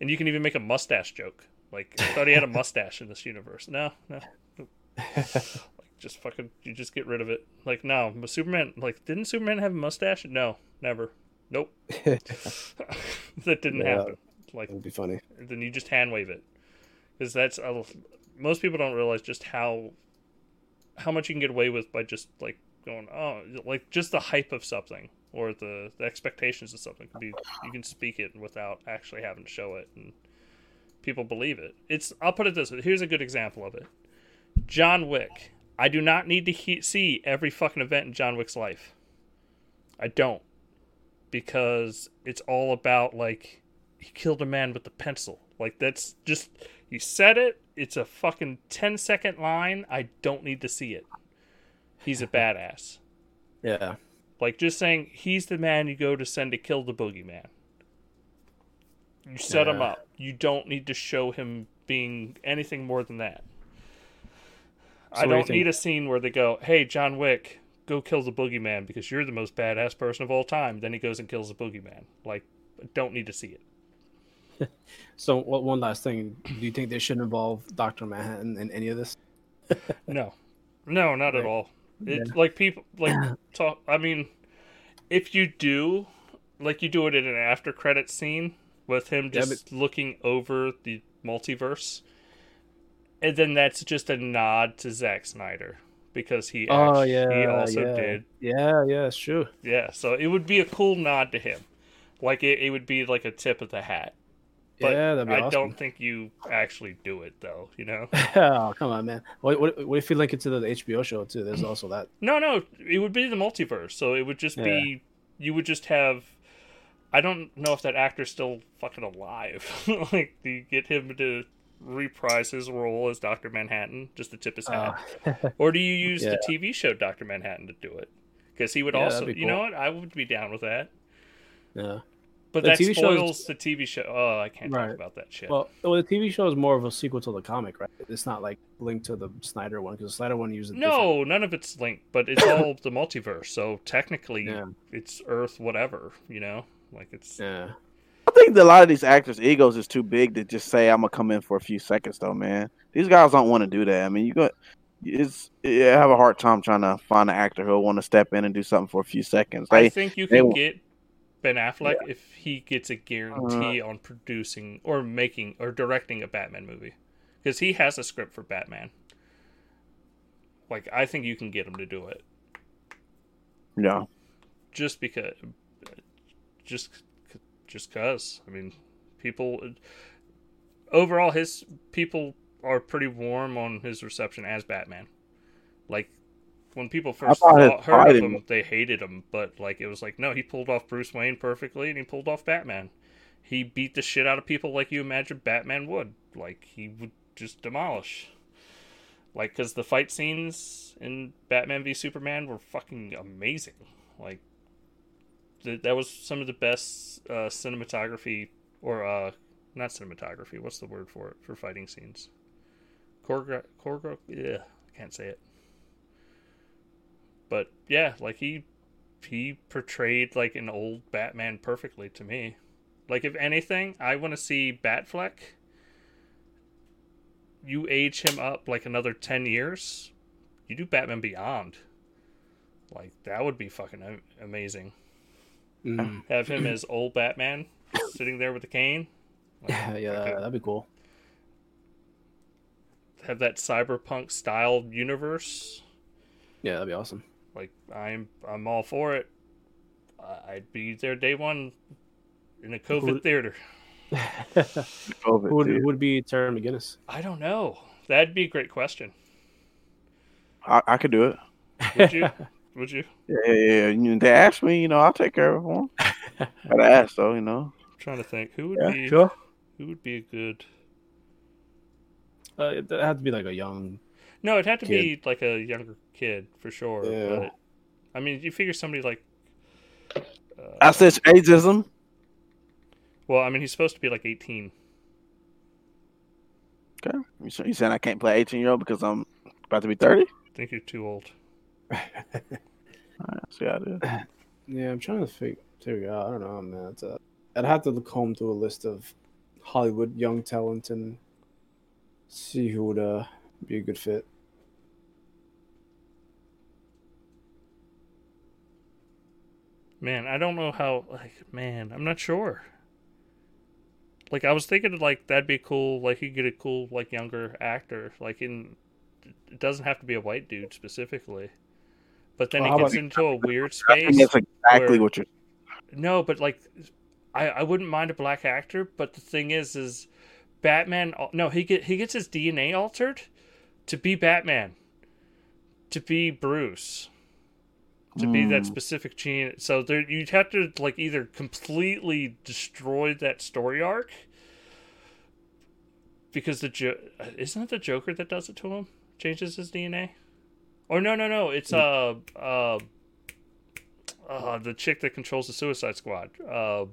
and you can even make a mustache joke. Like I thought he had a [laughs] mustache in this universe. No, no. [laughs] like just fucking you just get rid of it. Like no, but Superman like didn't Superman have a mustache? No, never. Nope. [laughs] that didn't Yeah. happen. Like It'd be funny. then you just hand wave it because that's a, most people don't realize just how how much you can get away with by just like going oh like just the hype of something or the, the expectations of something can be you can speak it without actually having to show it and people believe it it's i'll put it this way here's a good example of it john wick i do not need to he- see every fucking event in john wick's life i don't because it's all about like he killed a man with a pencil. Like that's just you said it. It's a fucking 10 second line. I don't need to see it. He's a badass. Yeah. Like just saying he's the man you go to send to kill the boogeyman. You set him up. You don't need to show him being anything more than that. So I do don't need a scene where they go, "Hey, John Wick, go kill the boogeyman because you're the most badass person of all time." Then he goes and kills the boogeyman. Like, don't need to see it. [laughs] So, what one last thing? Do you think they should involve Doctor Manhattan in any of this? [laughs] No, no, not at all. It like people like talk. I mean, if you do, like you do it in an after credit scene with him Yeah, just looking over the multiverse, and then that's just a nod to Zack Snyder because he Oh yeah he also yeah. did Yeah, yeah, it's true. yeah. So it would be a cool nod to him, like it, it would be like a tip of the hat. But yeah, that'd be I awesome. don't think you actually do it though. You know. [laughs] oh, come on, man. What, what, what if you link it to the HBO show too? There's also that. [clears throat] No, no, it would be the multiverse. So it would just be you would just have. I don't know if that actor's still fucking alive. [laughs] like, do you get him to reprise his role as Doctor Manhattan just to tip his hat, Uh, or do you [laughs] use yeah. the TV show Doctor Manhattan to do it? Because he would Yeah, also, be you know what? I would be down with that. yeah. But The that TV show is- spoils the TV show. Oh, I can't Right. talk about that shit. Well, well, the TV show is more of a sequel to the comic, right? It's not like linked to the Snyder one because the Snyder one uses no, none of it's linked, but it's all [coughs] the multiverse. So technically, Yeah. it's Earth, whatever. You know, like it's Yeah. I think that a lot of these actors' egos is too big to just say I'm gonna come in for a few seconds, though, man. These guys don't want to do that. I mean, you got it's you have a hard time trying to find an actor who'll want to step in and do something for a few seconds. I think you can will- get Ben Affleck if he gets a guarantee Uh-huh. on producing or making or directing a Batman movie, because he has a script for Batman. Like I think you can get him to do it, yeah, just because, just just cause. I mean, people overall his people are pretty warm on his reception as Batman. Like when people first thought his heard of him, they hated him, but like it was like no, he pulled off Bruce Wayne perfectly, and he pulled off Batman. He beat the shit out of people like you imagine Batman would. Like he would just demolish. Like because the fight scenes in Batman v Superman were fucking amazing. Like th- that was some of the best uh, cinematography or uh, not cinematography. What's the word for it for fighting scenes? Choreograph. Choreograph. Yeah, I can't say it. But yeah, like he he portrayed like an old Batman perfectly to me. Like if anything, I want to see Batfleck. You age him up like another ten years. You do Batman Beyond. Like that would be fucking amazing. Mm. [laughs] Have him as old Batman sitting there with the cane. [laughs] Like, Yeah, that'd be cool. have that cyberpunk style universe. Yeah, that'd be awesome. Like I'm, I'm all for it. I- I'd be there day one in a COVID Would- theater. [laughs] COVID, who would, dude. who would be Terry McGinnis? I don't know. That'd be a great question. I, I could do it. Would you? [laughs] Would you? Yeah, yeah, yeah. They asked me, you know, I'll take care of them. [laughs] I'd ask though, you know. I'm trying to think. Who would Yeah, be? Sure. Who would be a good? Uh, it it had to be like a young. No, it had to Kid. be like a younger kid for sure. Yeah. But I mean, you figure somebody like. Uh, I said ageism. well, I mean, he's supposed to be like 18. Okay. You, s- you saying I can't play 18 year old because I'm about to be 30? I think you're too old. [laughs] All right, see how it is. Yeah, I'm trying to figure, figure out. I don't know, man. It's a, I'd have to look home through a list of Hollywood young talent and see who would uh, be a good fit. Man, I don't know how. Like, man, I'm not sure. Like, I was thinking, like that'd be cool. Like, you get a cool, like younger actor. Like, in it doesn't have to be a white dude specifically. But then Well, it gets into a weird space. that's exactly where- what you're. No, but like, I I wouldn't mind a black actor. But the thing is, is Batman? No, he get he gets his DNA altered to be Batman, to be Bruce, to be that Mm. specific gene. So there, you'd have to like either completely destroy that story arc. Because the jo- isn't it the Joker that does it to him? Changes his DNA, or no, no, no, it's uh uh uh the chick that controls the Suicide Squad. Uh,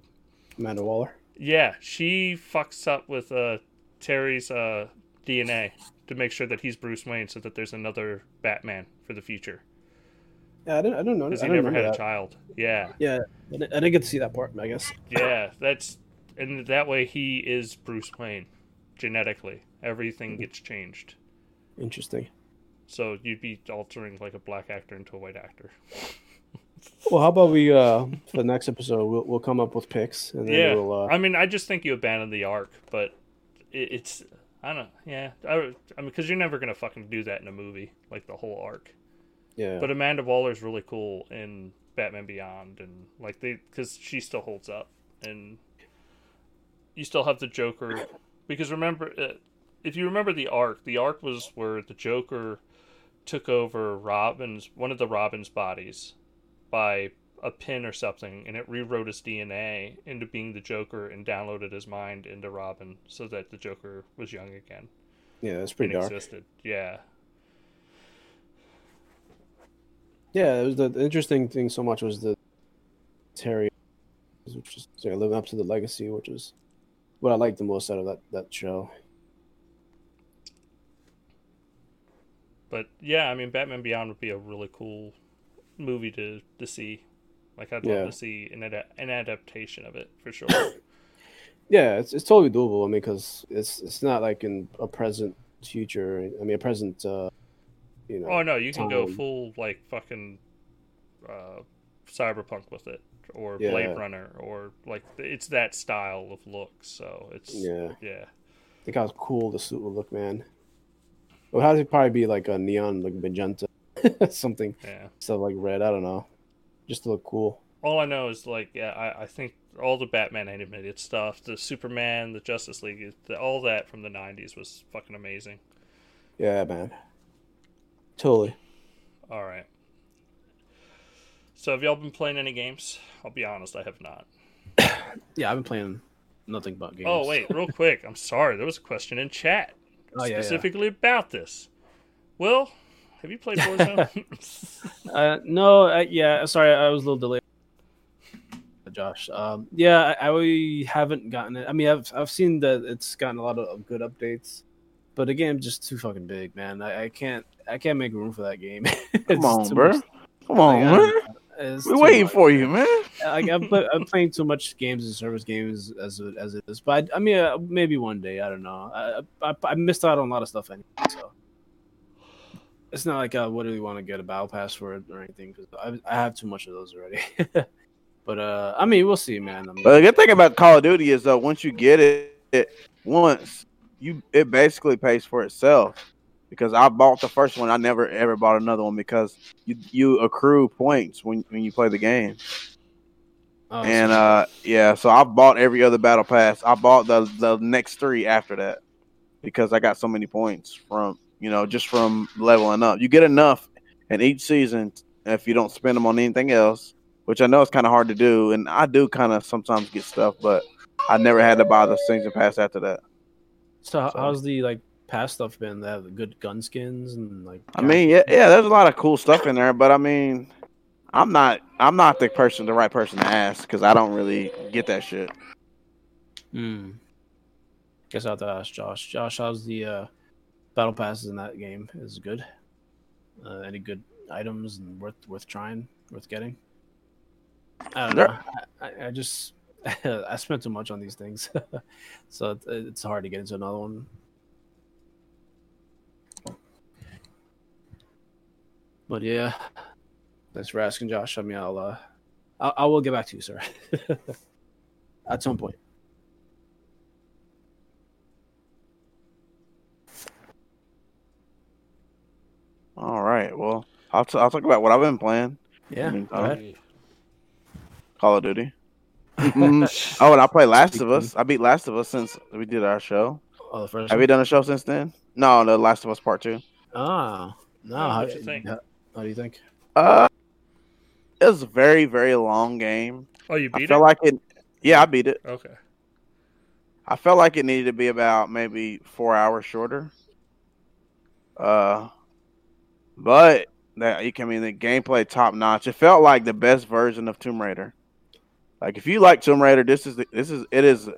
Amanda Waller. yeah, she fucks up with uh Terry's uh DNA to make sure that he's Bruce Wayne, so that there's another Batman for the future. Yeah, I don't, I didn't know. Because he never had remember a child. Yeah, Yeah, I didn't, I get to see that part. I guess. [laughs] yeah, that's and that way he is Bruce Wayne genetically. Everything Mm-hmm. gets changed. Interesting. So you'd be altering like a black actor into a white actor. [laughs] Well, how about we uh for the next episode we'll we'll come up with picks and then Yeah, we'll uh I mean, I just think you abandoned the arc, but it, it's I don't know. Yeah, I, I mean, because you're never gonna fucking do that in a movie like the whole arc. Yeah. But Amanda Waller's really cool in Batman Beyond, and like they because she still holds up, and you still have the Joker. Because remember, uh, if you remember the arc, the arc was where the Joker took over Robin's one of the Robin's bodies by a pin or something, and it rewrote his DNA into being the Joker and downloaded his mind into Robin, so that the Joker was young again yeah, that's pretty dark. existed. Yeah. Yeah, it was the, the interesting thing so much was the Terry, which is you know, living up to the legacy, which is what I liked the most out of that that show. But yeah, I mean, Batman Beyond would be a really cool movie to to see. Like, I'd Yeah. love to see an ad- an adaptation of it for sure. [coughs] Yeah, it's it's totally doable. I mean, because it's it's not like in a present future. I mean, a present. uh you know. Oh no, you can go full like fucking uh, cyberpunk with it, or Blade Runner, or like it's that style of look. So it's Yeah. yeah. Think how cool the suit would look, man. Well, how does it probably be like a neon, like magenta, [laughs] something yeah. stuff like red? I don't know, just to look cool. All I know is like yeah, I, I think all the Batman animated stuff, the Superman, the Justice League, the, all that from the '90s was fucking amazing. Yeah, man. Totally. All right. So have y'all been playing any games? I'll be honest, I have not. [coughs] Yeah, I've been playing nothing but games. Oh wait, real quick. I'm sorry. There was a question in chat Oh, yeah, yeah. specifically about this. Will, have you played Warzone? [laughs] [laughs] Uh, no, uh, yeah. Sorry, I was a little delayed. Josh. Um, yeah, I, I haven't gotten it. I mean, I've I've seen that it's gotten a lot of, of good updates, but the game's just too fucking big, man. I, I can't I can't make room for that game. [laughs] Come on, bro. much- Come on, like, man. don't know. It's We're waiting much, for you, man. Like, I'm, I'm [laughs] playing too much games and service games as it, as it is. But I, I mean, uh, maybe one day. I don't know. I, I I missed out on a lot of stuff anyway. So it's not like I really want to get a battle pass for it or anything because I, I have too much of those already. [laughs] but uh, I mean, we'll see, man. I mean, But the good thing about Call of Duty is though, once you get it, it once you it basically pays for itself. Because I bought the first one, I never ever bought another one because you you accrue points when when you play the game. oh, and uh yeah, so I bought every other battle pass. I bought the the next three after that because I got so many points from you know just from leveling up. You get enough in each season if you don't spend them on anything else, which I know is kind of hard to do, and I do kind of sometimes get stuff, but I never had to buy the season pass after that. so, so- how's the like past stuff been? They have the good gun skins and like. I mean, yeah, yeah, there's a lot of cool stuff in there, but I mean, I'm not I'm not the person, the right person to ask because I don't really get that shit. Hmm. Guess I'll have to ask Josh. Josh, how's the uh, battle passes in that game? Is it good? Uh, any good items and worth worth trying, worth getting? I don't know. I, I, I just [laughs] I spent too much on these things, [laughs] so it's hard to get into another one. But yeah, thanks for asking, Josh. I mean, I'll uh, I, I will get back to you, sir, [laughs] at some point. All right, well, I'll t- I'll talk about what I've been playing. Yeah, mean, go uh, ahead. Call of Duty. [laughs] oh, and I play Last of Us. I beat Last of Us since we did our show. Oh, the first Have one? you done a show since then? No, the Last of Us Part Two. Ah, no. Oh, how, what'd you think? How, how do you think? Uh, it was a very very long game. Oh, you beat I beat felt it? like it. Yeah, I beat it. Okay. I felt like it needed to be about maybe four hours shorter. Uh, but that you can I mean the gameplay top notch. It felt like the best version of Tomb Raider. Like if you like Tomb Raider, this is the, this is it is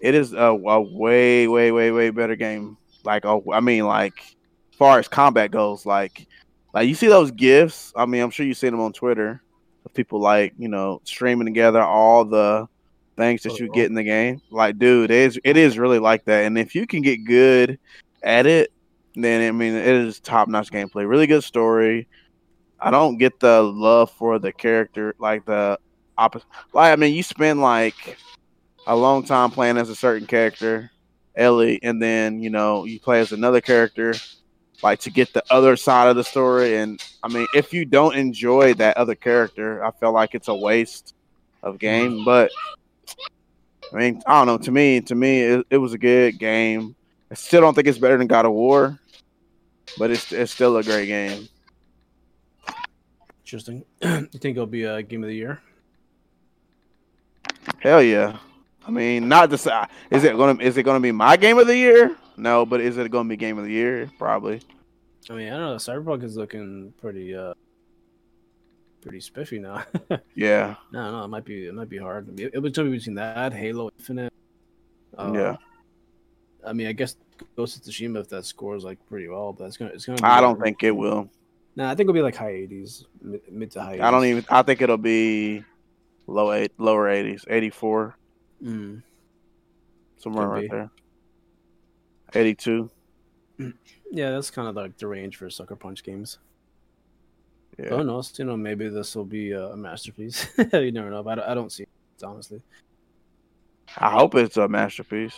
it is a, a way way way way better game. Like oh, I mean like as far as combat goes, like like you see those gifts. I mean I'm sure you've seen them on Twitter of people like you know streaming together all the things that oh, you Oh. get in the game. Like, dude, it is it is really like that. And if you can get good at it, then I mean, it is top notch gameplay. Really good story. I don't get the love for the character, like the opposite. Like, I mean, you spend like a long time playing as a certain character, Ellie, and then you know you play as another character, like to get the other side of the story. And I mean, if you don't enjoy that other character, I feel like it's a waste of game. But I mean, I don't know. To me, to me, it, it was a good game. I still don't think it's better than God of War, but it's it's still a great game. Interesting. [clears throat] you think it'll be a game of the year? Hell yeah! I mean, not just uh, is it gonna is it gonna be my game of the year? No, but is it gonna be game of the year? Probably. I mean, I don't know. Cyberpunk is looking pretty, uh, pretty spiffy now. [laughs] Yeah, no, no, it might be, it might be hard. It, gonna be between that, Halo Infinite. Uh, yeah. I mean, I guess Ghost of Tsushima if that scores like pretty well, but it's gonna, it's gonna. Be I don't think it will. Nah, I think it'll be like high eighties, mid, mid to high. 80s. I don't even. I think it'll be low eight, lower eighties, eighty four. Mm. somewhere Could right be. there. Eighty-two. Yeah, that's kind of like the range for Sucker Punch games. Yeah. Who knows? You know, maybe this will be a masterpiece. [laughs] you never know. But I don't, see it honestly. I hope it's a masterpiece.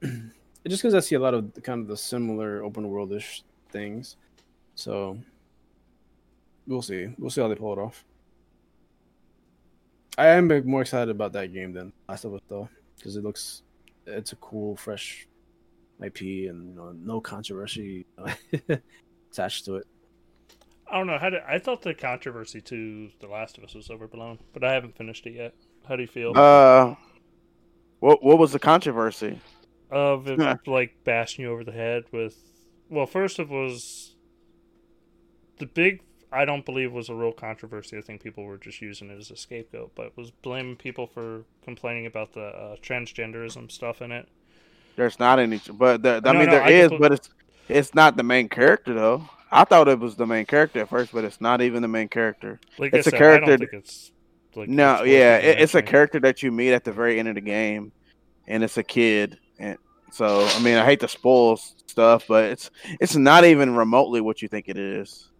[clears throat] just because I see a lot of kind of the similar open worldish things. So we'll see. We'll see how they pull it off. I am more excited about that game than Last of Us though, because it looks it's a cool, fresh IP and you know, no controversy [laughs] attached to it. I don't know. How did, I thought the controversy to The Last of Us was overblown, but I haven't finished it yet. How do you feel? Uh, what what was the controversy? of it, [laughs] like bashing you over the head with well first it was the big i don't believe was a real controversy i think people were just using it as a scapegoat but was blaming people for complaining about the uh, transgenderism stuff in it There's not any, but there, I mean no, there I is, but it's it's not the main character though. I thought it was the main character at first, but it's not even the main character. like It's a said, i character- it's like no, it's yeah, it, it's a character that you meet at the very end of the game, and it's a kid, and so I mean I hate to spoil stuff, but it's it's not even remotely what you think it is.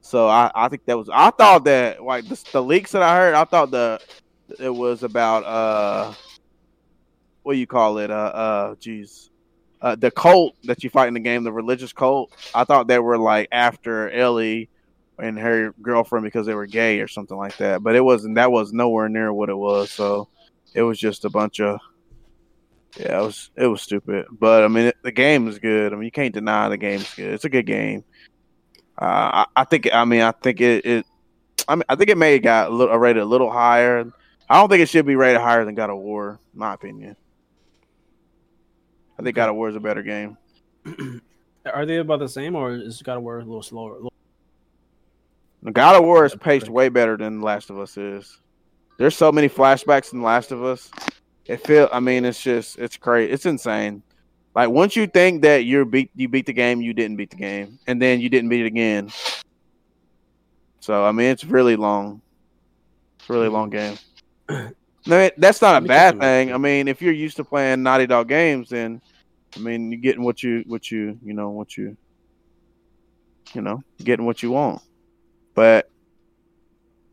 So I, I think that was I thought that like the, the leaks that I heard, I thought the it was about uh what do you call it uh uh geez uh the cult that you fight in the game, the religious cult. I thought they were like after Ellie and her girlfriend because they were gay or something like that. But it wasn't. That was nowhere near what it was. So it was just a bunch of. Yeah, it was it was stupid. But I mean, it, the game is good. I mean, you can't deny the game's good. It's a good game. Uh, I, I think. I mean, I think it. it I mean, I think it may have got a little rated a little higher. I don't think it should be rated higher than God of War, my opinion. I think God of War is a better game. [clears throat] Are they about the same, or is God of War a little slower? God of War is paced way better than Last of Us is. There's so many flashbacks in Last of Us. It feel I mean it's just it's crazy. It's insane. Like once you think that you're beat you beat the game, you didn't beat the game. And then you didn't beat it again. So I mean it's really long. It's a really long mm. game. [clears throat] No, that's not a bad check them out. thing. I mean, if you're used to playing Naughty Dog games, then I mean you're getting what you what you you know what you you know getting what you want. But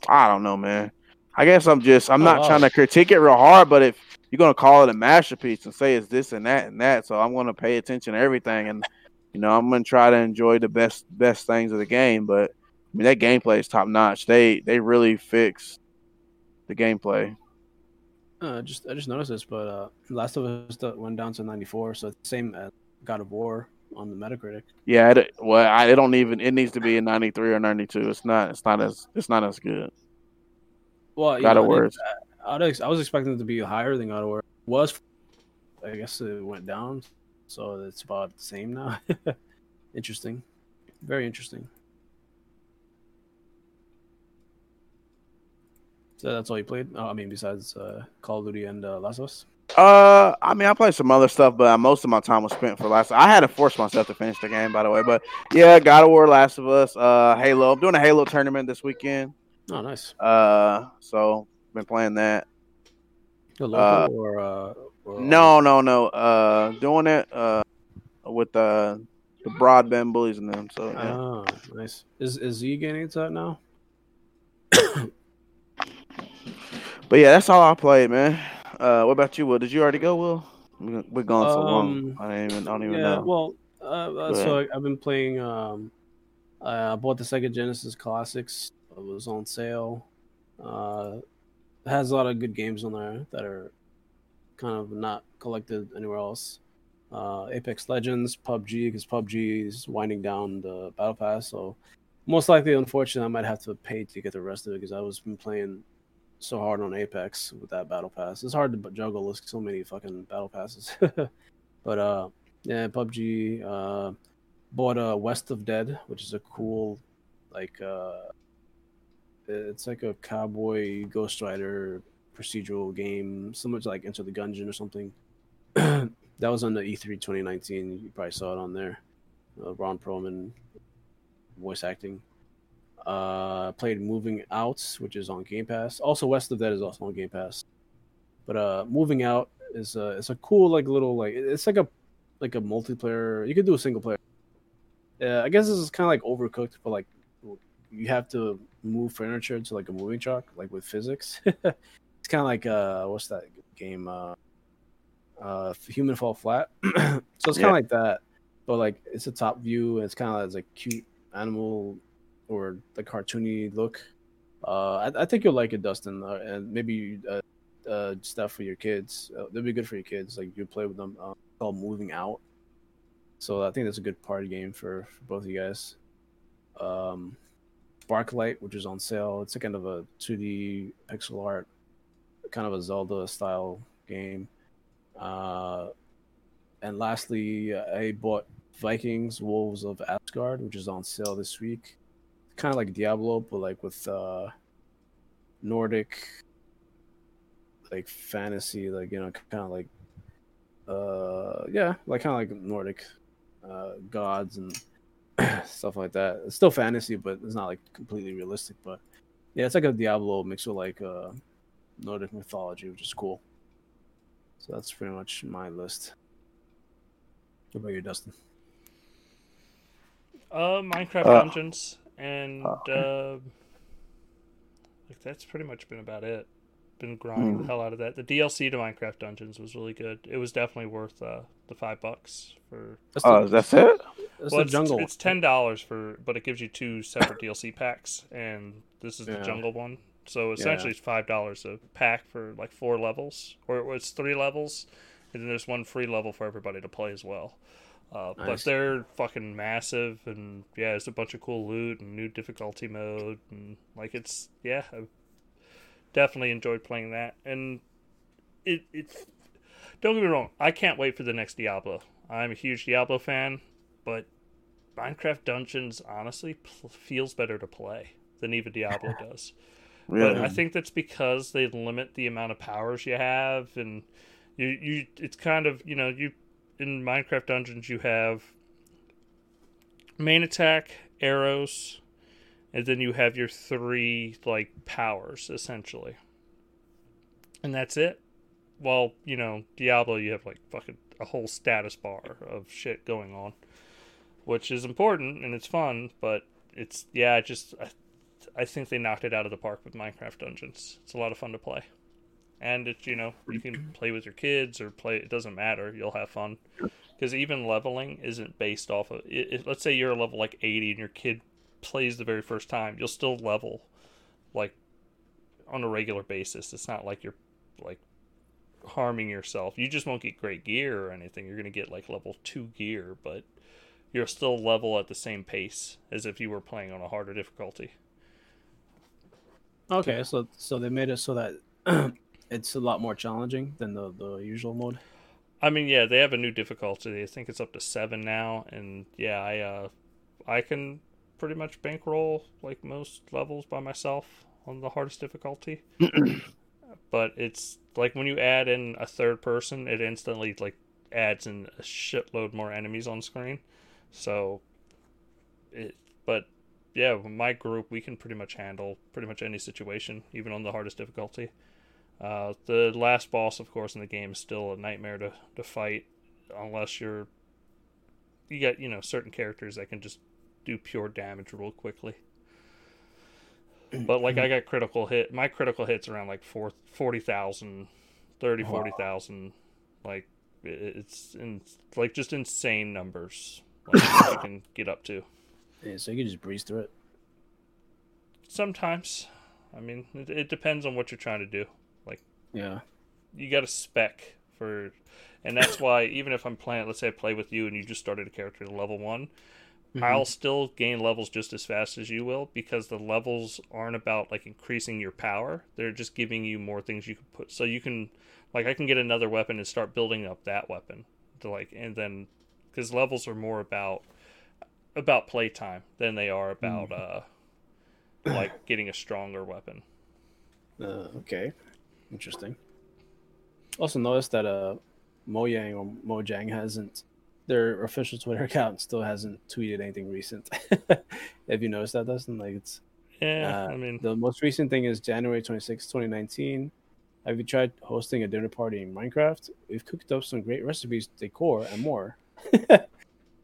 I don't know, man. I guess I'm just I'm Oh, not wow. trying to critique it real hard, but if you're gonna call it a masterpiece and say it's this and that and that, so I'm gonna pay attention to everything and you know I'm gonna try to enjoy the best best things of the game. But I mean that gameplay is top notch. They they really fixed the gameplay. Uh, just I just noticed this, but uh, Last of Us went down to 94, so it's the same as God of War on the Metacritic. Yeah, it, well, I, it don't even. It needs to be a 93 or 92. It's not. It's not as. It's not as good. Well, God of War I'd I was expecting it to be higher than God of War. Was I guess it went down, so it's about the same now. [laughs] interesting, very interesting. So that's all you played? Oh, I mean, besides uh, Call of Duty and uh, Last of Us. Uh, I mean, I played some other stuff, but most of my time was spent for last. I had to force myself to finish the game, by the way. But yeah, God of War, Last of Us, uh, Halo. I'm doing a Halo tournament this weekend. Oh, nice. Uh, so been playing that. The local Uh, or, uh, or No, no, no. Uh, doing it uh with uh the broadband bullies and them. So yeah. Oh, nice. Is is Z getting into that now? [coughs] [coughs] [coughs] But yeah, that's all I played, man. Uh, what about you? Will? Did you already go? Will? We- We're gone so long. Um, I don't even. I don't even yeah. know. Well, uh, uh, so I, I've been playing. Um, I bought the Sega Genesis Classics. It was on sale. Uh, it has a lot of good games on there that are kind of not collected anywhere else. Uh, Apex Legends, PUBG, because PUBG is winding down the Battle Pass. So most likely, unfortunately, I might have to pay to get the rest of it because I was been playing so hard on Apex with that Battle Pass. It's hard to juggle with so many fucking Battle Passes. [laughs] but uh, yeah, PUBG. Uh, bought uh, West of Dead, which is a cool, like uh, it's like a cowboy Ghost Rider procedural game, similar to like Enter the Gungeon or something. [clears throat] that was on the E E3 2019. You probably saw it on there. Uh, Ron Perlman voice acting. Uh, played Moving Out, which is on Game Pass. Also, West of Dead is also on Game Pass. But uh, moving out is a it's a cool like little like it's like a like a multiplayer. You could do a single player. Yeah, I guess this is kind of like overcooked, but like you have to move furniture to like a moving truck, like with physics. [laughs] it's kind of like uh, what's that game? Uh, uh, Human Fall Flat. [clears throat] so it's kind of Yeah. like that, but like it's a top view. And it's kind of like cute animal or the cartoony look. Uh, I, I think you'll like it, Dustin, uh, and maybe uh, uh, stuff for your kids. Uh, they'll be good for your kids. Like you play with them. Uh, called Moving Out. So I think that's a good party game for, for both of you guys. Um, Sparklite, which is on sale. It's a kind of a 2D pixel art, kind of a Zelda style game. Uh, and lastly, I bought Vikings Wolves of Asgard, which is on sale this week. Kind of like Diablo, but like with uh, Nordic, like fantasy, like you know, kind of like, uh, yeah, like kind of like Nordic uh, gods and [clears throat] stuff like that. It's still fantasy, but it's not like completely realistic. But yeah, it's like a Diablo mixed with like uh, Nordic mythology, which is cool. So that's pretty much my list. What about you, Dustin? Uh, Minecraft Uh, Dungeons, and okay. uh, like that's pretty much been about it. Been grinding the Hmm. hell out of that. The DLC to Minecraft Dungeons was really good. It was definitely worth uh, the five bucks for. That's Oh, the, that's it. that's well, the it's, jungle. it's ten dollars for, but it gives you two separate DLC packs, and this is the jungle one. So essentially, it's five dollars a pack for like four levels, or it's three levels, and then there's one free level for everybody to play as well. Uh, But they're fucking massive, and yeah, it's a bunch of cool loot and new difficulty mode, and like it's yeah, I've definitely enjoyed playing that, and it it's don't get me wrong, I can't wait for the next Diablo. I'm a huge Diablo fan, but Minecraft Dungeons honestly pl- feels better to play than even Diablo [laughs] does. But I think that's because they limit the amount of powers you have, and you you it's kind of you know you in Minecraft Dungeons you have main attack, arrows, and then you have your three like powers essentially, and that's it. Well, you know Diablo, you have like fucking a whole status bar of shit going on, which is important and it's fun, but it's yeah, I just I, I think they knocked it out of the park with Minecraft Dungeons. It's a lot of fun to play. And it's, you know, you can play with your kids or play, it doesn't matter. You'll have fun. Because even leveling isn't based off of, let's say you're a level like 80 and your kid plays the very first time, you'll still level like on a regular basis. It's not like you're like harming yourself. You just won't get great gear or anything. You're going to get like level 2 gear, but you'll still level at the same pace as if you were playing on a harder difficulty. Okay, so so they made it so that [clears throat] it's a lot more challenging than the the usual mode. I mean, yeah, they have a new difficulty. I think it's up to seven now, and yeah, I uh, I can pretty much bankroll like most levels by myself on the hardest difficulty. [clears throat] but it's like when you add in a third person, it instantly like adds in a shitload more enemies on screen. So it, but yeah, my group we can pretty much handle pretty much any situation, even on the hardest difficulty. Uh, the last boss, of course, in the game is still a nightmare to, to fight, unless you're you got you know certain characters that can just do pure damage real quickly. But like I got critical hit, my critical hits around like four, 40,000, 30, Wow. 40,000. Like it's in like just insane numbers like, you can [coughs] get up to. Yeah, so you can just breeze through it. Sometimes, I mean, it, it depends on what you're trying to do. Yeah. you got a spec for and that's [laughs] why even if i'm playing let's say i play with you and you just started a character at level one Mhm. i'll still gain levels just as fast as you will because the levels aren't about like increasing your power they're just giving you more things you can put so you can like i can get another weapon and start building up that weapon to like and then because levels are more about about playtime than they are about uh like getting a stronger weapon Uh, okay. Interesting. Also noticed that uh Mojang or Mojang hasn't their official Twitter [laughs] account still hasn't tweeted anything recent. [laughs] Have you noticed that, Dustin? Like it's yeah uh, i mean the most recent thing is January 26, 2019. Have you tried hosting a dinner party in Minecraft? We've cooked up some great recipes, decor, and more. [laughs]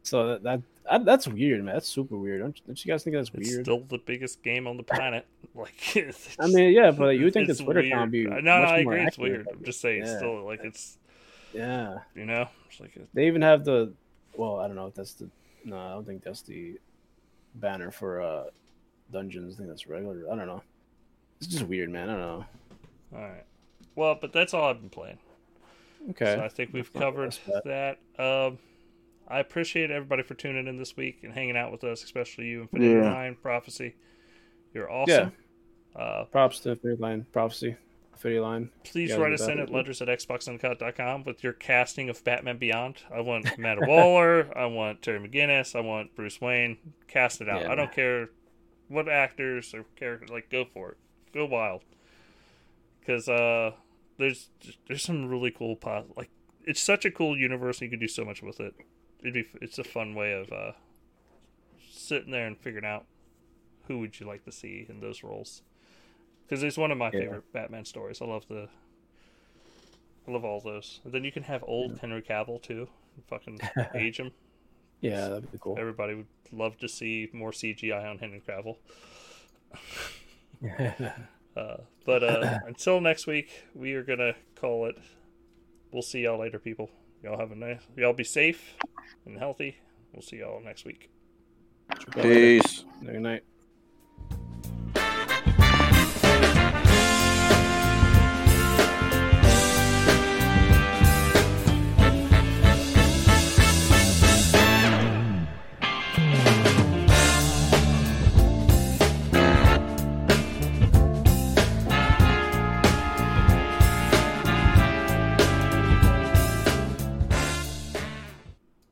so that, that that- that's weird, man. That's super weird. Don't, don't you guys think that's It's weird? still the biggest game on the planet. [laughs] Like, [laughs] I mean, yeah, but you would think it's the Twitter account would be no, no, I agree. It's weird. I'm just saying, it's still like it's Yeah, you know, it's like a, they even have the. Well, I don't know if that's the. No, I don't think that's the banner for uh dungeons. I think that's regular. I don't know. It's just weird, man. I don't know. all right. Well, but that's all I've been playing. Okay. So I think we've covered that. Um, I appreciate everybody for tuning in this week and hanging out with us, especially you, Infinity Yeah. Line Prophecy. You're awesome. Uh, Props to Infinity Line Prophecy, Infinity Line. please write us in got at letters at xboxuncut.com with your casting of Batman Beyond. I want [laughs] Matt Waller. I want Terry McGinnis. I want Bruce Wayne. Cast it out. Yeah. I don't care what actors or characters. Like, go for it. Go wild. Because uh, there's there's some really cool pos- like it's such a cool universe. and You can do so much with it. It'd be it's a fun way of uh, sitting there and figuring out who would you like to see in those roles. Because it's one of my Yeah. favorite Batman stories. I love the I love all those. And then you can have old Henry Cavill too. Fucking [laughs] age him. Yeah, that'd be cool. Everybody would love to see more CGI on Henry Cavill. [laughs] Uh, but uh, until next week, we are gonna call it. We'll see y'all later, people. Y'all have a nice. Y'all be safe and healthy. We'll see y'all next week. Peace. Good night.